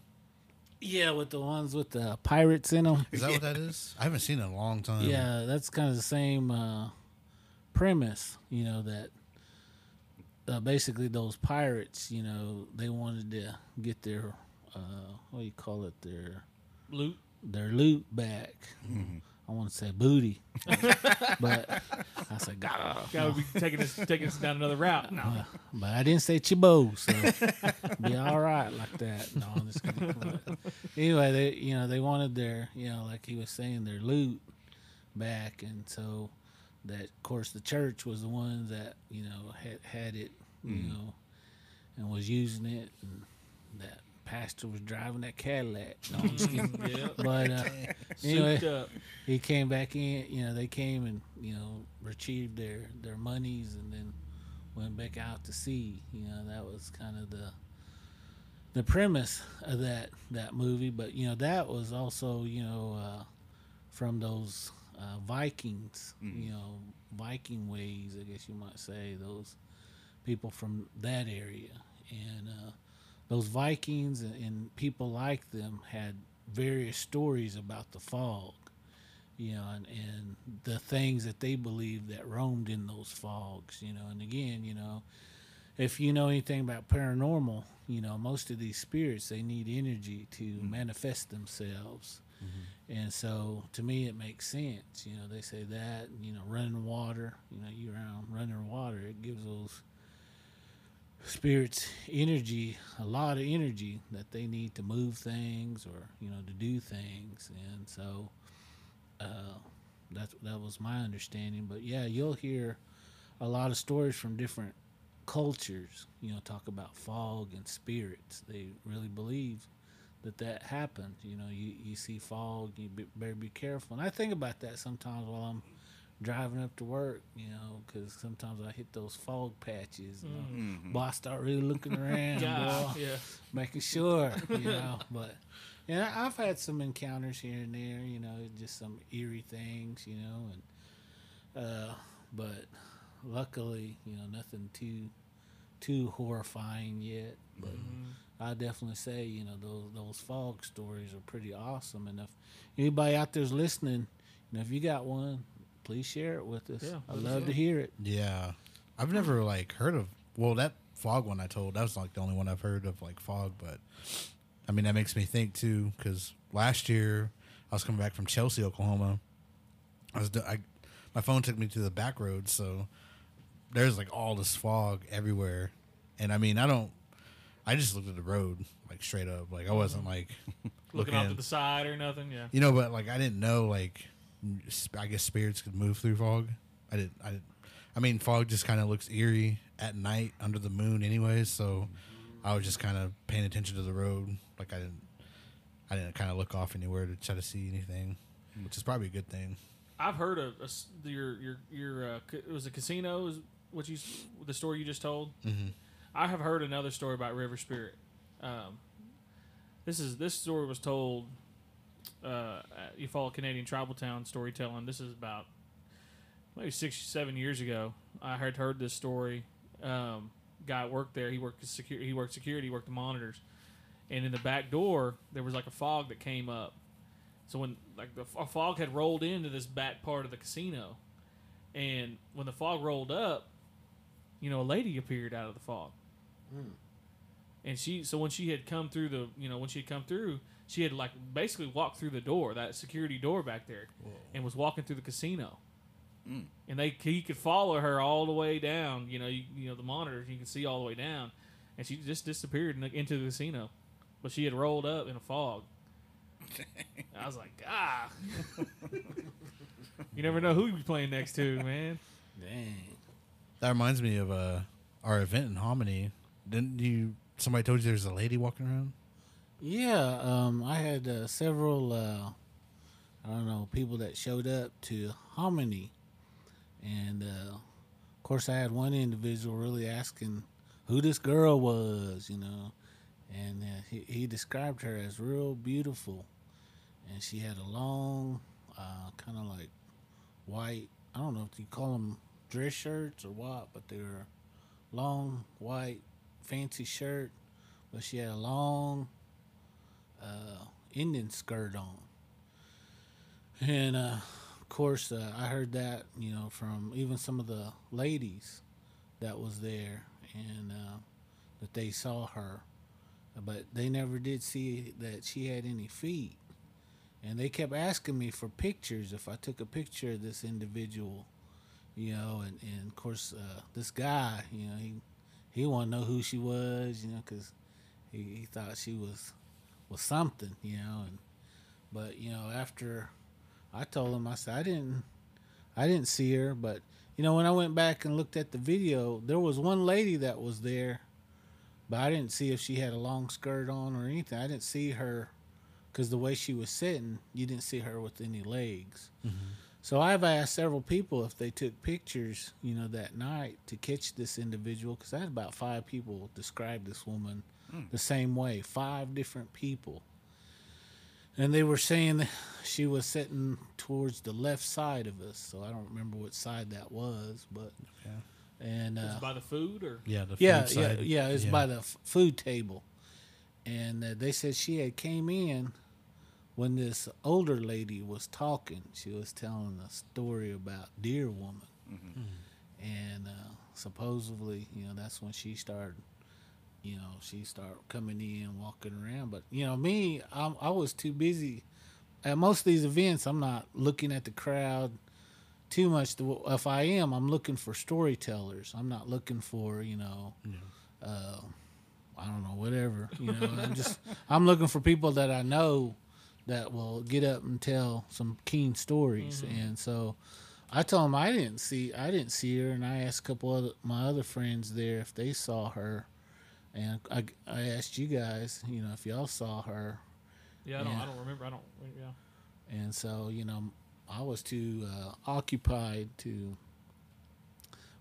Yeah, with the ones with the pirates in them. Is that what that is? I haven't seen it in a long time. Yeah, that's kind of the same uh, premise, you know, that uh, basically those pirates, you know, they wanted to get their, uh, what do you call it, their Loot. their loot back. I want to say booty, <laughs> but I said, God, Guy would be taking us taking us down another route. No. Uh, but I didn't say chibo, so be all right like that. No, I'm just kidding. But anyway, they you know they wanted their you know like he was saying their loot back, and so that of course the church was the one that you know had had it, you mm-hmm. know, and was using it, and that pastor was driving that Cadillac. <laughs> No, I'm just kidding. <laughs> Yeah. But uh, <laughs> anyway, up. he came back in. You know, they came and you know retrieved their their monies and then went back out to sea. You know, that was kind of the the premise of that that movie. But you know, that was also you know uh, from those uh, Vikings. You know, Viking ways, I guess you might say. Those people from that area and. Uh, those Vikings and, people like them had various stories about the fog you know, and, and the things that they believed that roamed in those fogs, you know. And again, you know, if you know anything about paranormal, you know, most of these spirits they need energy to mm-hmm. manifest themselves. Mm-hmm. And so to me it makes sense. You know, they say that, you know, running water, you know, you around running water, it gives those spirits energy, a lot of energy that they need to move things or, you know, to do things. And so uh, that that was my understanding. But yeah, you'll hear a lot of stories from different cultures. You know, talk about fog and spirits. They really believe that that happened. You know, you you see fog, you be, better be careful. And I think about that sometimes while I'm driving up to work. You know, because sometimes I hit those fog patches. You know, mm. mm-hmm. Boy, I start really looking <laughs> around. Yeah. boy Yeah. making sure, you know. But yeah, I've had some encounters here and there, you know, just some eerie things, you know, and uh, but luckily, you know, nothing too too horrifying yet. But mm-hmm. I definitely say, you know, those those fog stories are pretty awesome. And if anybody out there's listening, you know, if you got one, please share it with us. Yeah, I'd love know. to hear it. Yeah, I've never like heard of. Well, that fog one I told that was like the only one I've heard of like fog. But I mean, that makes me think too because last year I was coming back from Chelsea, Oklahoma. I was do- I, my phone took me to the back road, so there's like all this fog everywhere, and I mean I don't. I just looked at the road like straight up, like I wasn't mm-hmm. like <laughs> Looking off to the side or nothing. Yeah. you know, but like I didn't know like sp- I guess spirits could move through fog. I didn't. I didn't. I mean, fog just kind of looks eerie at night under the moon, anyways. So I was just kind of paying attention to the road. Like I didn't. I didn't kind of look off anywhere to try to see anything, which is probably a good thing. I've heard of a your your your uh, it was a casino is what you the story you just told. Mhm. I have heard another story about River Spirit. Um, this is this story was told. Uh, Eufaula Canadian Tribal Town storytelling. This is about maybe six seven years ago. I had heard this story. Um, guy worked there. He worked security. He worked security. He worked the monitors. And in the back door, there was like a fog that came up. So when like the a fog had rolled into this back part of the casino, and when the fog rolled up, you know, a lady appeared out of the fog. And she, so when she had come through the, you know, when she had come through, she had like basically walked through the door, that security door back there, and was walking through the casino. And they, he could follow her all the way down. You know, you, you know the monitors, you can see all the way down. and she just disappeared in the, into the casino, but she had rolled up in a fog. <laughs> I was like, ah. you never know who you're playing next to, <laughs> man. Dang. That reminds me of uh, our event in Hominy. Didn't you? Somebody told you there's a lady walking around. Yeah, um, I had uh, several, uh, I don't know, people that showed up to Hominy. And uh, of course, I had one individual really asking who this girl was, you know. And uh, he, he described her as real beautiful. And she had a long, uh, kind of like white, I don't know if you call them dress shirts or what, but they were long, white, fancy shirt. But she had a long, uh, Indian skirt on. And uh, of course, uh, I heard that you know from even some of the ladies that was there, and uh, that they saw her, but they never did see that she had any feet. And they kept asking me for pictures if I took a picture of this individual, you know, and, and of course uh, this guy, you know, he he wanted to know who she was, you know, because he, he thought she was was something, you know. And but you know, after I told him, I said I didn't, I didn't see her, but you know, when I went back and looked at the video, there was one lady that was there, but I didn't see if she had a long skirt on or anything. I didn't see her because the way she was sitting, you didn't see her with any legs. Mm-hmm. So I've asked several people if they took pictures, you know, that night to catch this individual because I had about five people describe this woman the same way, five different people. And they were saying that she was sitting towards the left side of us, so I don't remember what side that was, but and uh, it by the food or? Yeah, the yeah, food yeah, side. yeah. It's by the f- food table, and uh, they said she had came in when this older lady was talking. She was telling a story about Deer Woman, and uh, supposedly, you know, that's when she started. You know, she started coming in, walking around. But you know, me, I'm, I was too busy. At most of these events, I'm not looking at the crowd too much. To, if I am, I'm looking for storytellers. I'm not looking for you know, uh, I don't know, whatever. You know, I'm just <laughs> I'm looking for people that I know that will get up and tell some keen stories. And so I told them I didn't see I didn't see her, and I asked a couple of my other friends there if they saw her, and I, I asked you guys, you know, if y'all saw her, Yeah, I don't. Yeah. I don't remember. I don't. Yeah. and so you know I was too uh, occupied to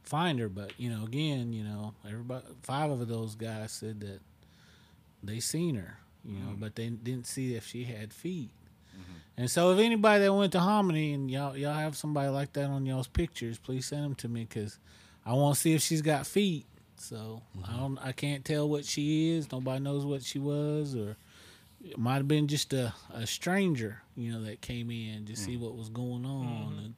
find her. But you know, again, you know, everybody five of those guys said that they seen her, you know, but they didn't see if she had feet. And so, if anybody that went to Hominy and y'all y'all have somebody like that on y'all's pictures, please send them to me because I want to see if she's got feet. So I mm-hmm. don't, I can't tell what she is. Nobody knows what she was, or it might have been just a, a stranger, you know, that came in to see mm. what was going on. Mm-hmm. And,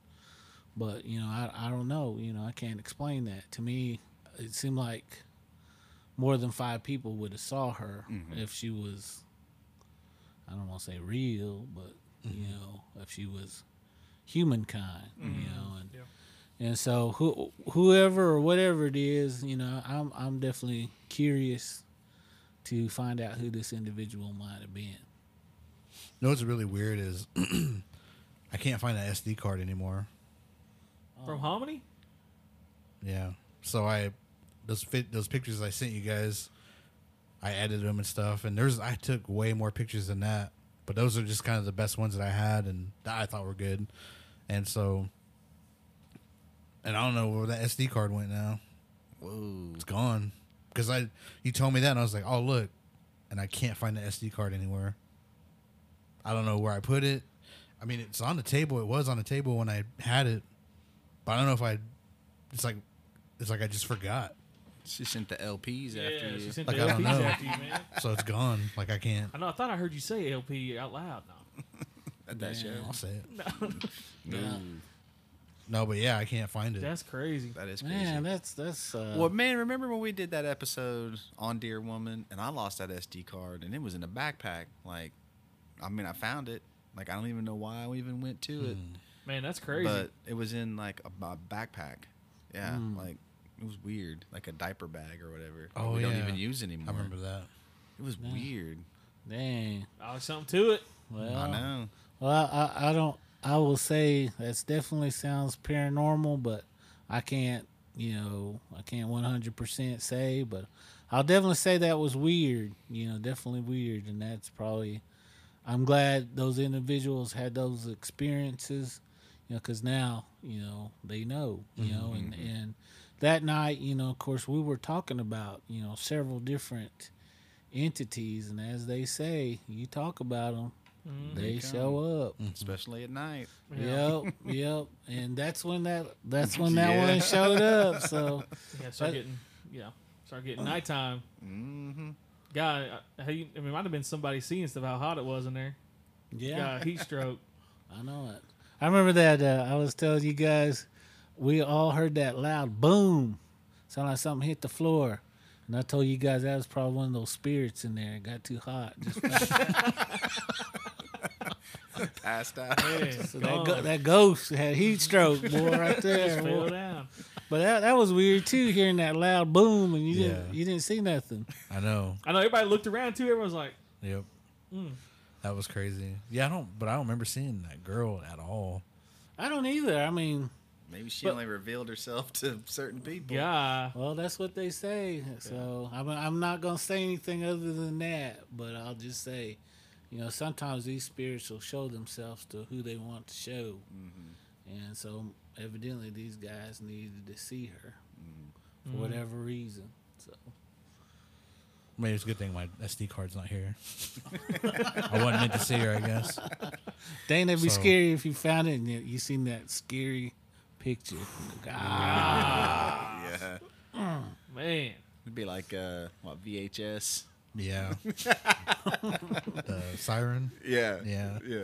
but you know, I I don't know. You know, I can't explain that. To me, it seemed like more than five people would have saw her mm-hmm. if she was. I don't want to say real, but you know, if she was humankind, you know, and Yeah. And so who whoever or whatever it is, you know, I'm I'm definitely curious to find out who this individual might have been. You know what's really weird is <clears throat> I can't find an SD card anymore. From Hominy? Yeah. So I those fit those pictures I sent you guys, I edited them and stuff, and there's I took way more pictures than that, but those are just kind of the best ones that I had and that I thought were good, and so. And I don't know where that SD card went now. Whoa. It's gone because I you told me that and I was like, oh look, and I can't find the SD card anywhere. I don't know where I put it. I mean, it's on the table. It was on the table when I had it, but I don't know if I. It's like, it's like I just forgot. She sent the LPs Yeah, after you. she sent Like, the I don't LPs know. after you, man. So it's gone. Like I can't. I know. I thought I heard you say LP out loud. No. <laughs> at that show. I'll say it. <laughs> No. No, but yeah, I can't find it. That's crazy. That is crazy. Man, that's that's uh, well, man, remember when we did that episode on Deer Woman and I lost that SD card and it was in a backpack? Like, I mean, I found it. Like, I don't even know why I even went to it, Man, that's crazy. but it was in like a, a backpack. Yeah, like It was weird, like a diaper bag or whatever. that Oh, we don't even use anymore. I remember that. It was Yeah. weird. Dang. Oh, there's something to it. Well, I know. Well, I, I don't. I will say that's definitely sounds paranormal, but I can't. You know, I can't one hundred percent say, but I'll definitely say that was weird. You know, definitely weird, and that's probably. I'm glad those individuals had those experiences, you know, because now you know they know, you mm-hmm, know, and mm-hmm. and that night, you know, of course, we were talking about you know several different entities, and as they say, you talk about them, they They show up. Especially at night. Yep, <laughs> yep, and that's when that that's when that Yeah. one showed up. <laughs> So Yeah, start But- getting yeah, start getting nighttime. Mm-hmm. God, I, I mean, it might have been somebody seeing stuff how hot it was in there. yeah, Yeah, heat stroke. <laughs> I know it. I remember that uh, I was telling you guys, we all heard that loud boom, sound like something hit the floor, and I told you guys that was probably one of those spirits in there. It got too hot. Just <laughs> Passed out. Man, <laughs> so that go, that ghost had heat stroke, boy, right <laughs> there. just fell down. But that that was weird too, hearing that loud boom, and you didn't you didn't see nothing. I know. I know everybody looked around too. Everyone was like, Yep. Mm. That was crazy. Yeah, I don't. But I don't remember seeing that girl at all. I don't either. I mean, Maybe she But- only revealed herself to certain people. "Yeah, Well, that's what they say. So I'm, I'm not going to say anything other than that, but I'll just say, you know, sometimes these spirits will show themselves to who they want to show. And so evidently these guys needed to see her for whatever reason. So Maybe it's a good thing my SD card's not here. <laughs> I wasn't meant to see her, I guess. <laughs> dang, that'd be So- scary if you found it and you, you seen that scary picture. <laughs> Ah, Yeah. man." It'd be like uh, what VHS. Yeah. <laughs> the siren. Yeah. Yeah. Yeah.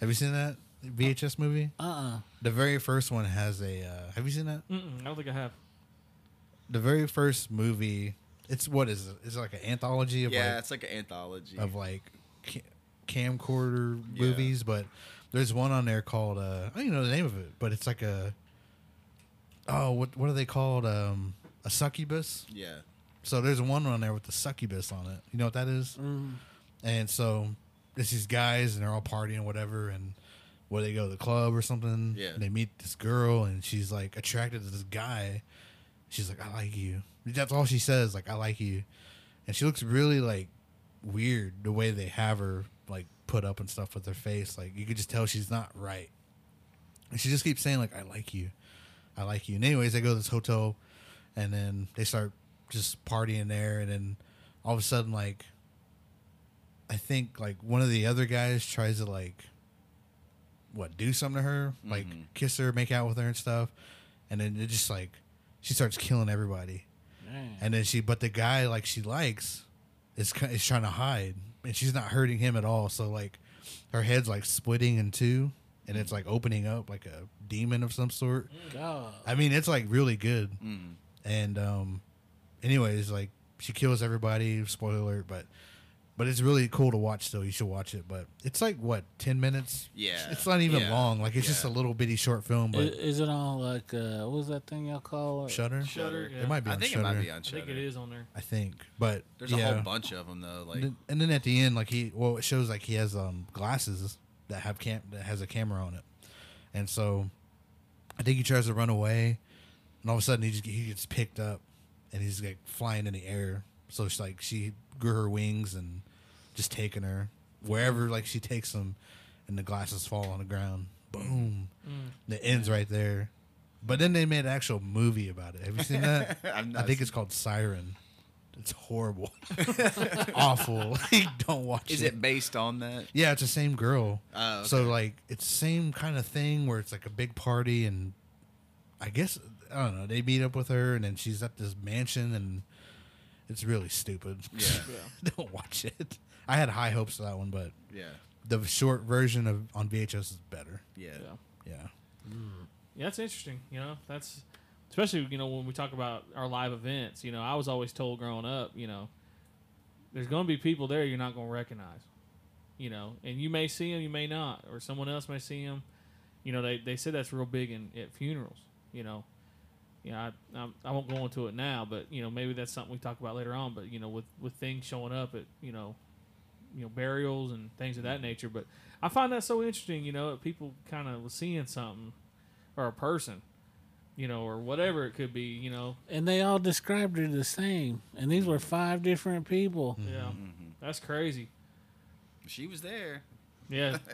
Have you seen that VHS movie? uh-uh. The very first one has a. Uh, have you seen that? Mm-mm, I don't think I have. The very first movie. It's what is it? It's like an anthology of Yeah, like it's like an anthology. of like ca- camcorder Yeah. movies, but there's one on there called uh, I don't even know the name of it, but it's like a oh what what are they called um a succubus. yeah. So there's one on there with the succubus on it. You know what that is? Mm. And so it's these guys and they're all partying whatever and where they go to the club or something. Yeah. They meet this girl and she's like attracted to this guy. She's like, I like you. That's all she says, like, I like you. And she looks really like weird the way they have her like put up and stuff with her face. Like you could just tell she's not right. And she just keeps saying, like, I like you. I like you. And anyways, they go to this hotel and then they start just partying there and then all of a sudden like I think like one of the other guys tries to like what do something to her, like Mhm. kiss her, make out with her and stuff, and then it just like she starts killing everybody, Man. and then she but the guy like she likes is is trying to hide, and she's not hurting him at all. So like her head's like splitting in two, and it's like opening up like a demon of some sort. God. I mean, it's like really good. Mm. And um, anyways, like she kills everybody. Spoiler alert, but but it's really cool to watch. Still, you should watch it. But it's like what ten minutes. Yeah. it's not even Yeah. long. Like it's just a little bitty short film. But Is, it on like uh, what was that thing y'all call it? Shudder, Shudder. Yeah. it might be. I on think Shudder. it might be on I think it is on there. I think, but There's yeah. a whole bunch of them though. Like And then, and then at the end, like he, well, it shows like he has um glasses that have cam that has a camera on it, and so I think he tries to run away, and all of a sudden he just he gets picked up, and he's like flying in the air. So it's like she grew her wings and just taking her wherever like she takes them, and the glasses fall on the ground. Boom. Mm. It ends right there. But then they made an actual movie about it. Have you seen that? <laughs> I've I think it's called Siren. It's horrible, <laughs> <laughs> awful. Like, don't watch Is it based on that? Yeah, it's the same girl. Oh, okay. So like, it's the same kind of thing where it's like a big party, and I guess I don't know. They meet up with her, and then she's at this mansion, and it's really stupid. Yeah. <laughs> don't watch it. I had high hopes for that one, but Yeah. the short version of on VHS is better. Yeah. Yeah. Yeah. Mm. Yeah, that's interesting. You know, that's especially you know when we talk about our live events. You know, I was always told growing up, you know, there's going to be people there you're not going to recognize. You know, and you may see them, you may not, or someone else may see them. You know, they they said that's real big in at funerals. You know, you know, I, I I won't go into it now, but you know, maybe that's something we talk about later on. But you know, with with things showing up at you know, you know, burials and things of that mm-hmm. nature. But I find that so interesting. You know, that people kind of seeing something or a person, you know, or whatever it could be. You know, And they all described her the same. And these were mm-hmm. five different people. yeah, mm-hmm. that's crazy. She was there. Yeah. <laughs>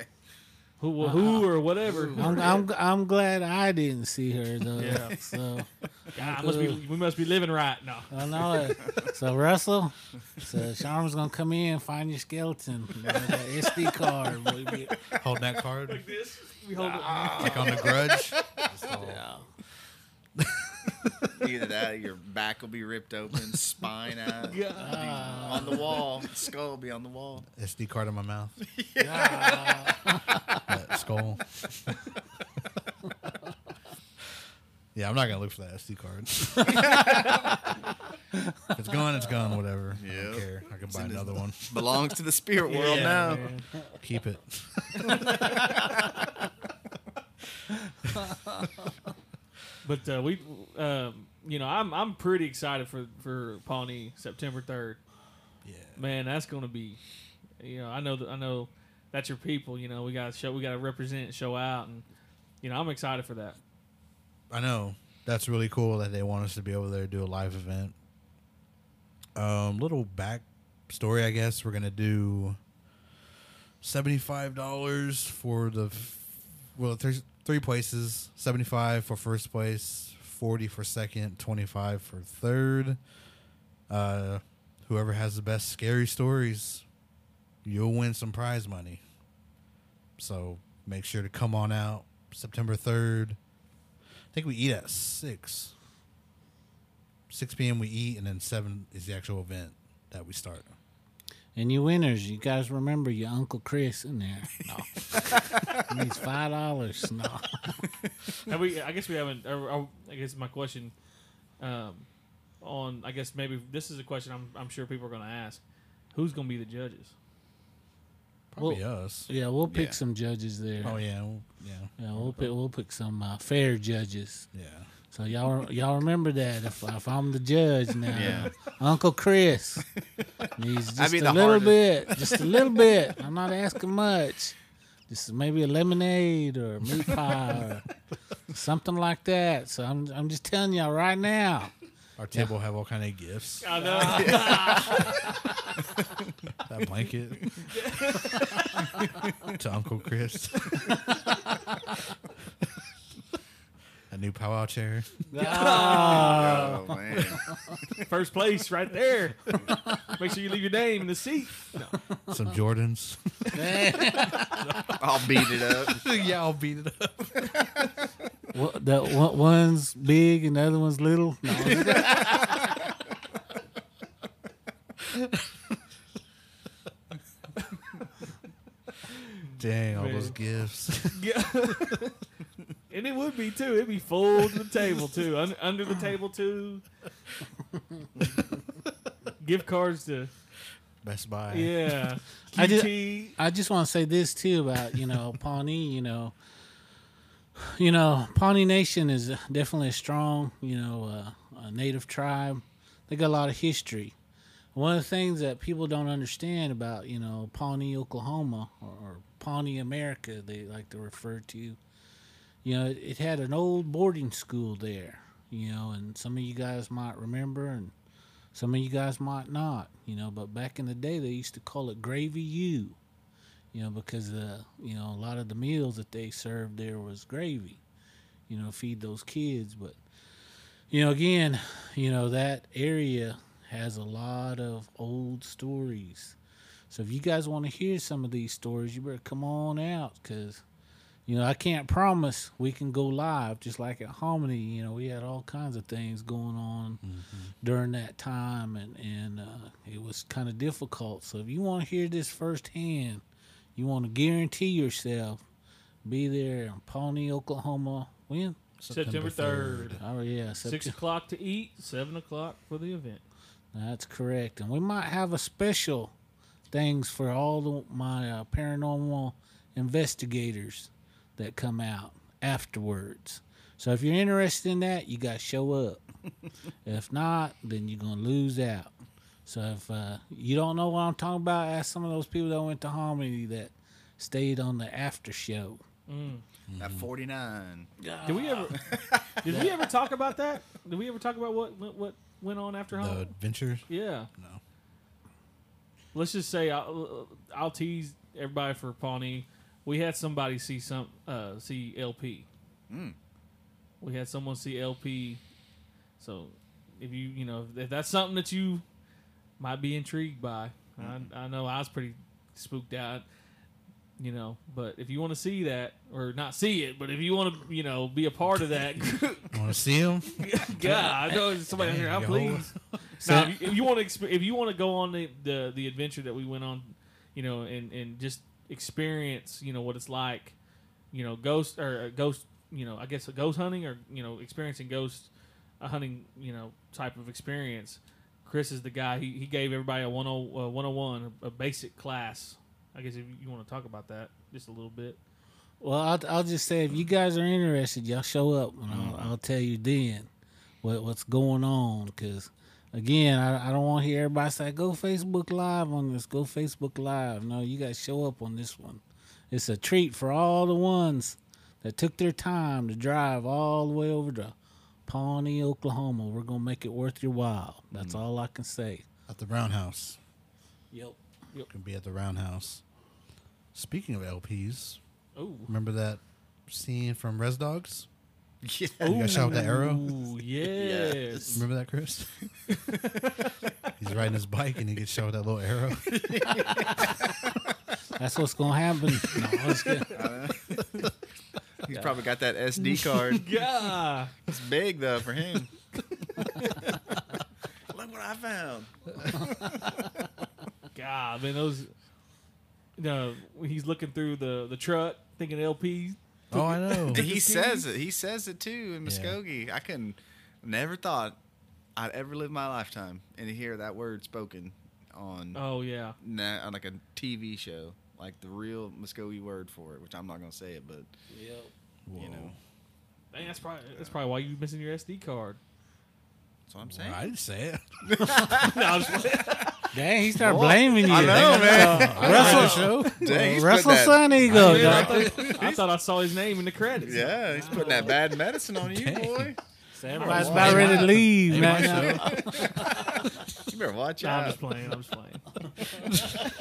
Who, uh, who uh, or whatever. I'm, I'm I'm glad I didn't see her though. Yeah. So <laughs> God, must be, uh, we must be living right now. I know it. So Russell, so Sharma's gonna come in, find your skeleton, you know, that SD card. boy, be- Holding that card like This we hold it. like on the grudge. Yeah. Either that, or your back will be ripped open, spine out, <laughs> Yeah. on the wall, skull will be on the wall. SD card in my mouth. <laughs> Yeah. That skull. yeah, I'm not gonna look for that SD card. <laughs> If it's gone. It's gone. Whatever. I don't care. I can buy in another one. Belongs to the spirit world Yeah, now. man. Keep it. But uh, we, um, you know, I'm I'm pretty excited for for Pawnee September third. Yeah. Man, that's going to be, you know, I know that I know that's your people. You know, we got to show, we got to represent, show out, and you know, I'm excited for that. I know. That's really cool that they want us to be over there to do a live event. Um, little back story, I guess. We're gonna do seventy five dollars for the f- well, there's three places. Seventy five for first place, forty for second, twenty five for third. Uh, whoever has the best scary stories, you'll win some prize money. So make sure to come on out September third. I think we eat at six. Six p.m. we eat, and then seven is the actual event that we start. And you winners, you guys remember your Uncle Chris in there. No. <laughs> he needs five dollars. No. <laughs> Have we? I guess we haven't. Or, or, I guess my question, um, on I guess maybe this is a question I'm I'm sure people are going to ask. Who's going to be the judges? Probably us. Yeah, we'll pick Yeah. some judges there. Oh yeah, well, yeah, Yeah, we'll pick we'll pick some uh, fair judges. yeah. So y'all y'all remember that if if I'm the judge now, Yeah. Uncle Chris <laughs> needs That'd just be a little hardest. bit, just a little bit. I'm not asking much. Just maybe a lemonade or a meat pie or something like that. So I'm I'm just telling y'all right now. Our table have all kind of gifts. I know. <laughs> That blanket <laughs> to Uncle Chris. A new powwow chair. <laughs> Ah, Oh man, <laughs> First place right there. Make sure you leave your name in the seat. Some Jordans. I'll beat it up. <laughs> yeah, I'll beat it up. Wha- the one, one's big and the other one's little. No. Dang, all Man. those gifts. Yeah. And it would be too. It'd be full to the table too. Un- under the table too. Gift cards to Best Buy. yeah. I just- QT. I just want to say this too about you know <laughs> Pawnee. You know, you know Pawnee Nation is definitely a strong you know uh, a native tribe. They got a lot of history. One of the things that people don't understand about you know Pawnee, Oklahoma, or, or Pawnee America, they like to refer to. You know, it, it had an old boarding school there. You know, and some of you guys might remember, and some of you guys might not. You know, but back in the day, they used to call it Gravy U you know, because uh, you know a lot of the meals that they served there was gravy, you know, feed those kids. But you know, again, you know that area has a lot of old stories. So if you guys want to hear some of these stories, you better come on out because. You know, I can't promise we can go live just like at Hominy. You know, we had all kinds of things going on during that time, and and uh, it was kind of difficult. So if you want to hear this firsthand, you want to guarantee yourself be there in Pawnee, Oklahoma. When? September third. Oh yeah, Six o'clock to eat. Seven o'clock for the event. That's correct, and we might have a special things for all the, my uh, paranormal investigators that come out afterwards. So if you're interested in that, you got to show up. <laughs> if not, then you're gonna lose out. So if uh, you don't know what I'm talking about, ask some of those people that went to Hominy that stayed on the after show. Mm. At mm-hmm. 49. Did we ever? <laughs> did we ever talk about that? Did we ever talk about what what, what went on after Hominy? The home? adventures. Yeah. No. Let's just say I'll, I'll tease everybody for Pawnee. We had somebody see some uh, see LP. Mm. We had someone see LP. So if you you know if that's something that you might be intrigued by, I, I know I was pretty spooked out. You know, but if you want to see that or not see it, but if you want to, you know, be a part of that, <laughs> Want to see him? God, <laughs> I know there's somebody here. I'm Yo. please. Now, if you, if you want to, exp- if you want to go on the, the the adventure that we went on, you know, and and just experience, you know, what it's like, you know, ghost or uh, ghost, you know, I guess a ghost hunting or you know, experiencing ghost uh, hunting, you know, type of experience. Chris is the guy. He, he gave everybody a 10, uh, 101, a, a basic class. I guess if you want to talk about that just a little bit. Well, I'll, I'll just say if you guys are interested, y'all show up, and I'll, I'll tell you then what what's going on. Because again, I, I don't want to hear everybody say go Facebook Live on this, go Facebook Live. No, you guys show up on this one. It's a treat for all the ones that took their time to drive all the way over to Pawnee, Oklahoma. We're gonna make it worth your while. That's mm. all I can say. At the Roundhouse. Yep. You can be at the Roundhouse. Speaking of LPs, Oh, remember that scene from Res Dogs? <laughs> Yeah. You got shot with that arrow? Ooh, <laughs> yes. Remember that, Chris? <laughs> He's riding his bike and he gets shot with that little arrow. That's what's gonna happen. No, I was kidding. Uh-huh. He's probably got that SD card. Yeah. It's big, though, for him. Look what I found. God, man, those. No, he's looking through the the truck, thinking LP. Oh, I know. <laughs> He says it. He says it, too, in Yeah. Muscogee. I couldn't, never thought I'd ever live my lifetime and hear that word spoken on, Oh yeah, na- on like a TV show. Like the real Muscogee word for it, which I'm not going to say it, but, Whoa. you know, Dang, that's probably that's probably why you missing your SD card. that's what I'm saying. Well, I didn't say it. <laughs> <laughs> no, I'm just playing. Dang, he started blaming you. I know, man. Russell, Dang, Russell put that- Sun Eagle. Man, I, thought, I thought I saw his name in the credits. Yeah, he's putting that bad medicine on you, boy. So everybody's about ready to leave Maybe right I now. You better watch No, I'm just playing. I'm just playing.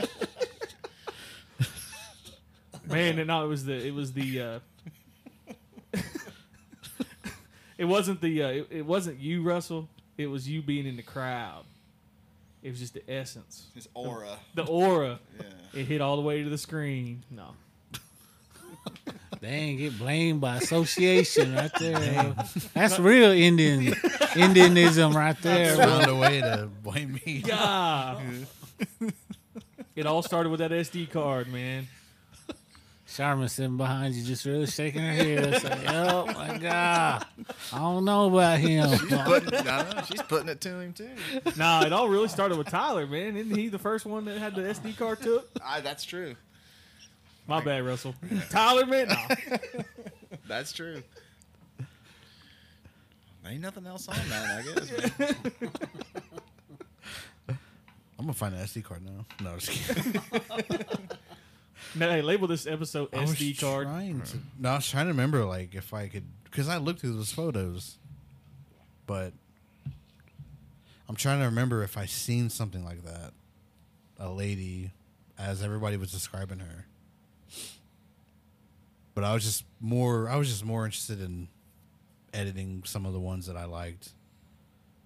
<laughs> Man, and no, it was the it was the. Uh, <laughs> it wasn't the uh, it, it wasn't you, Russell. It was you being in the crowd. It was just the essence, His aura. the aura. Yeah. It hit all the way to the screen. No, <laughs> They ain't get blamed by association right there. That's real Indian Indianism right there. Found a way to blame me. yeah. <laughs> it all started with that SD card, man. Charmin sitting behind you, just really shaking her head. Saying, "Oh my God, I don't know about him." Putting, I know, she's putting it to him, too. Nah, it all really started with Tyler, man. Isn't he the first one that had the SD card took? I, that's true. My bad, Russell. Tyler, man. Nah. <laughs> That's true. Ain't nothing else on that, I guess. man. <laughs> I'm gonna find an SD card now. No, I'm just kidding. <laughs> No, hey, label this episode I was SD card. trying to- no, I was trying to remember like if I could because I looked through those photos, but I'm trying to remember if I seen something like that, a lady, as everybody was describing her. But I was just more. I was just more interested in editing some of the ones that I liked.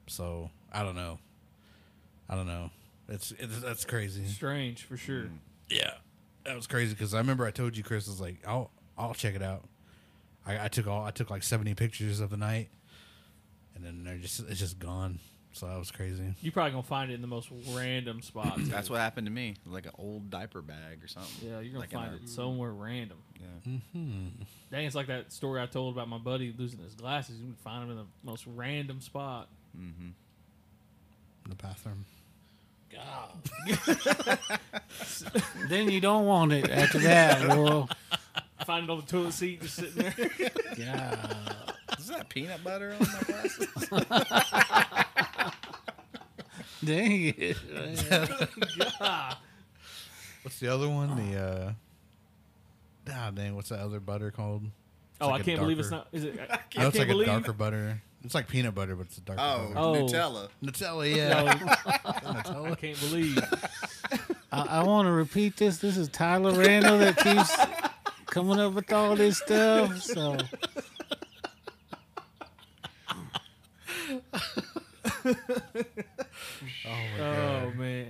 So I don't know. I don't know. It's, it's that's crazy. Strange for sure. Mm. Yeah, that was crazy because I remember I told you Chris was like, "I'll I'll check it out." I, I took all I took like seventy pictures of the night, and then they're just it's just gone. So that was crazy. You probably gonna find it in the most random <clears throat> spots. That's what happened to me. Like an old diaper bag or something. Yeah, you're gonna Like find a- it somewhere random. Yeah. Mm-hmm. Dang, it's like that story I told about my buddy losing his glasses. You can find them in the most random spot. In the bathroom. Then you don't want it after that, <laughs> bro. Find it on the toilet seat, just sitting there. God. Is that peanut butter on my glasses? <laughs> Dang it. <laughs> What's the other one? The uh, ah, dang, what's that other butter called? It's oh, like I a can't believe it's not. Is it? I, I No, can't it's like believe. a darker butter. It's like peanut butter, but it's a darker Oh, butter. Oh. Nutella. <laughs> Nutella, yeah. I can't believe. I, I want to repeat this. This is Tyler Randall that keeps coming up with all this stuff. So <laughs> oh my oh, god. Oh man,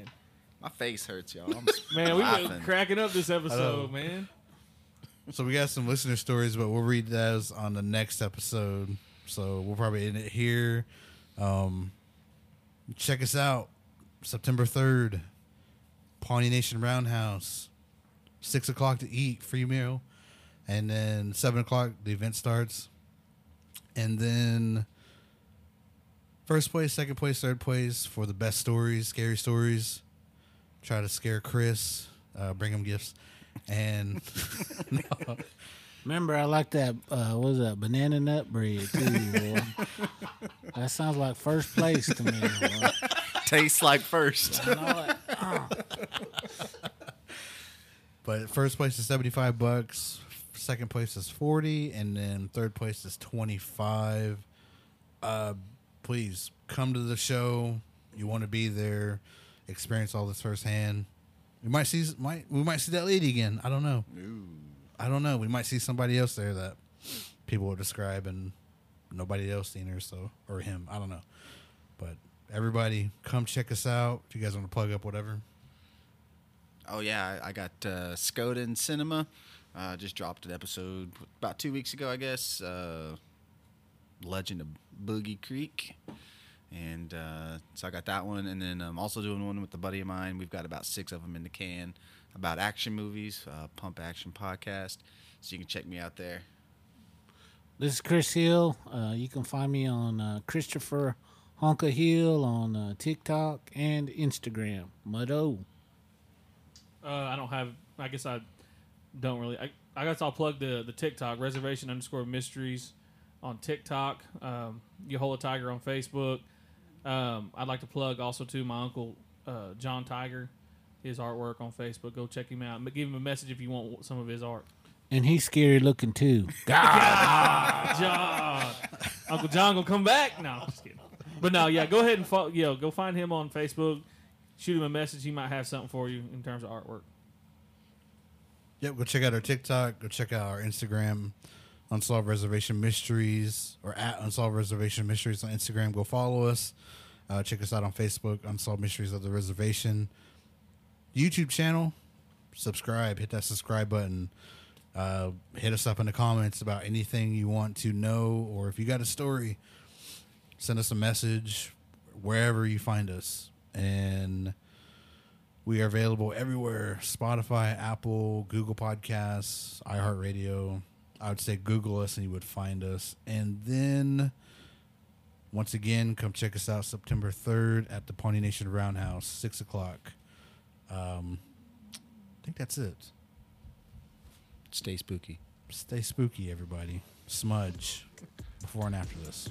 My face hurts, y'all. I'm <laughs> man, we laughing. been cracking up this episode, man. So we got some listener stories, but we'll read those on the next episode. So we'll probably end it here. Um, check us out September third, Pawnee Nation Roundhouse. Six o'clock to eat, free meal, and then seven o'clock the event starts, and then first place, second place, third place for the best stories, scary stories. Try to scare Chris, uh, bring him gifts, and <laughs> no. Remember, I like that. Uh, what was that banana nut bread too? boy. <laughs> that sounds like first place to me. boy. Tastes like first. I know. <laughs> But first place is seventy five bucks. Second place is forty, and then third place is twenty five. Uh, please come to the show. You want to be there, experience all this firsthand. We might see might we might see that lady again. I don't know. I don't know. We might see somebody else there that people will describe, and nobody else seen her. So or him. I don't know. But everybody, come check us out. If you guys want to plug up whatever. Oh yeah, I, got uh, Skoden Cinema. Uh, just dropped an episode about two weeks ago, I guess. Uh, Legend of Boggy Creek, and uh, so I got that one, and then I'm also doing one with a buddy of mine. We've got about six of them in the can about action movies, uh, Pump Action Podcast. So you can check me out there. This is Chris Hill. Uh, you can find me on uh, Christopher Honka Hill on uh, TikTok and Instagram. Muddo. Uh, I don't have. I guess I don't really. I, I guess I'll plug the the TikTok reservation underscore mysteries on TikTok. Um, Yehola Tiger on Facebook. Um, I'd like to plug also to my uncle uh, John Tiger, his artwork on Facebook. Go check him out. Give him a message if you want some of his art. And he's scary looking too. <laughs> God, John, Uncle John gonna come back? No, I'm just kidding. But no, yeah, go ahead and follow. Yo, go find him on Facebook. Shoot him a message. He might have something for you in terms of artwork. Yep, go check out our TikTok. Go check out our Instagram, Unsolved Reservation Mysteries, or at Unsolved Reservation Mysteries on Instagram. Go follow us. Uh, check us out on Facebook, Unsolved Mysteries of the Reservation. YouTube channel, subscribe. Hit that subscribe button. Uh, hit us up in the comments about anything you want to know, or if you got a story, send us a message wherever you find us. And we are available everywhere Spotify, Apple, Google Podcasts, iHeartRadio. I would say Google us and you would find us. And then, once again, come check us out September 3rd at the Pawnee Nation Roundhouse, 6 o'clock. Um, I think that's it. Stay spooky. Stay spooky, everybody. Smudge before and after this.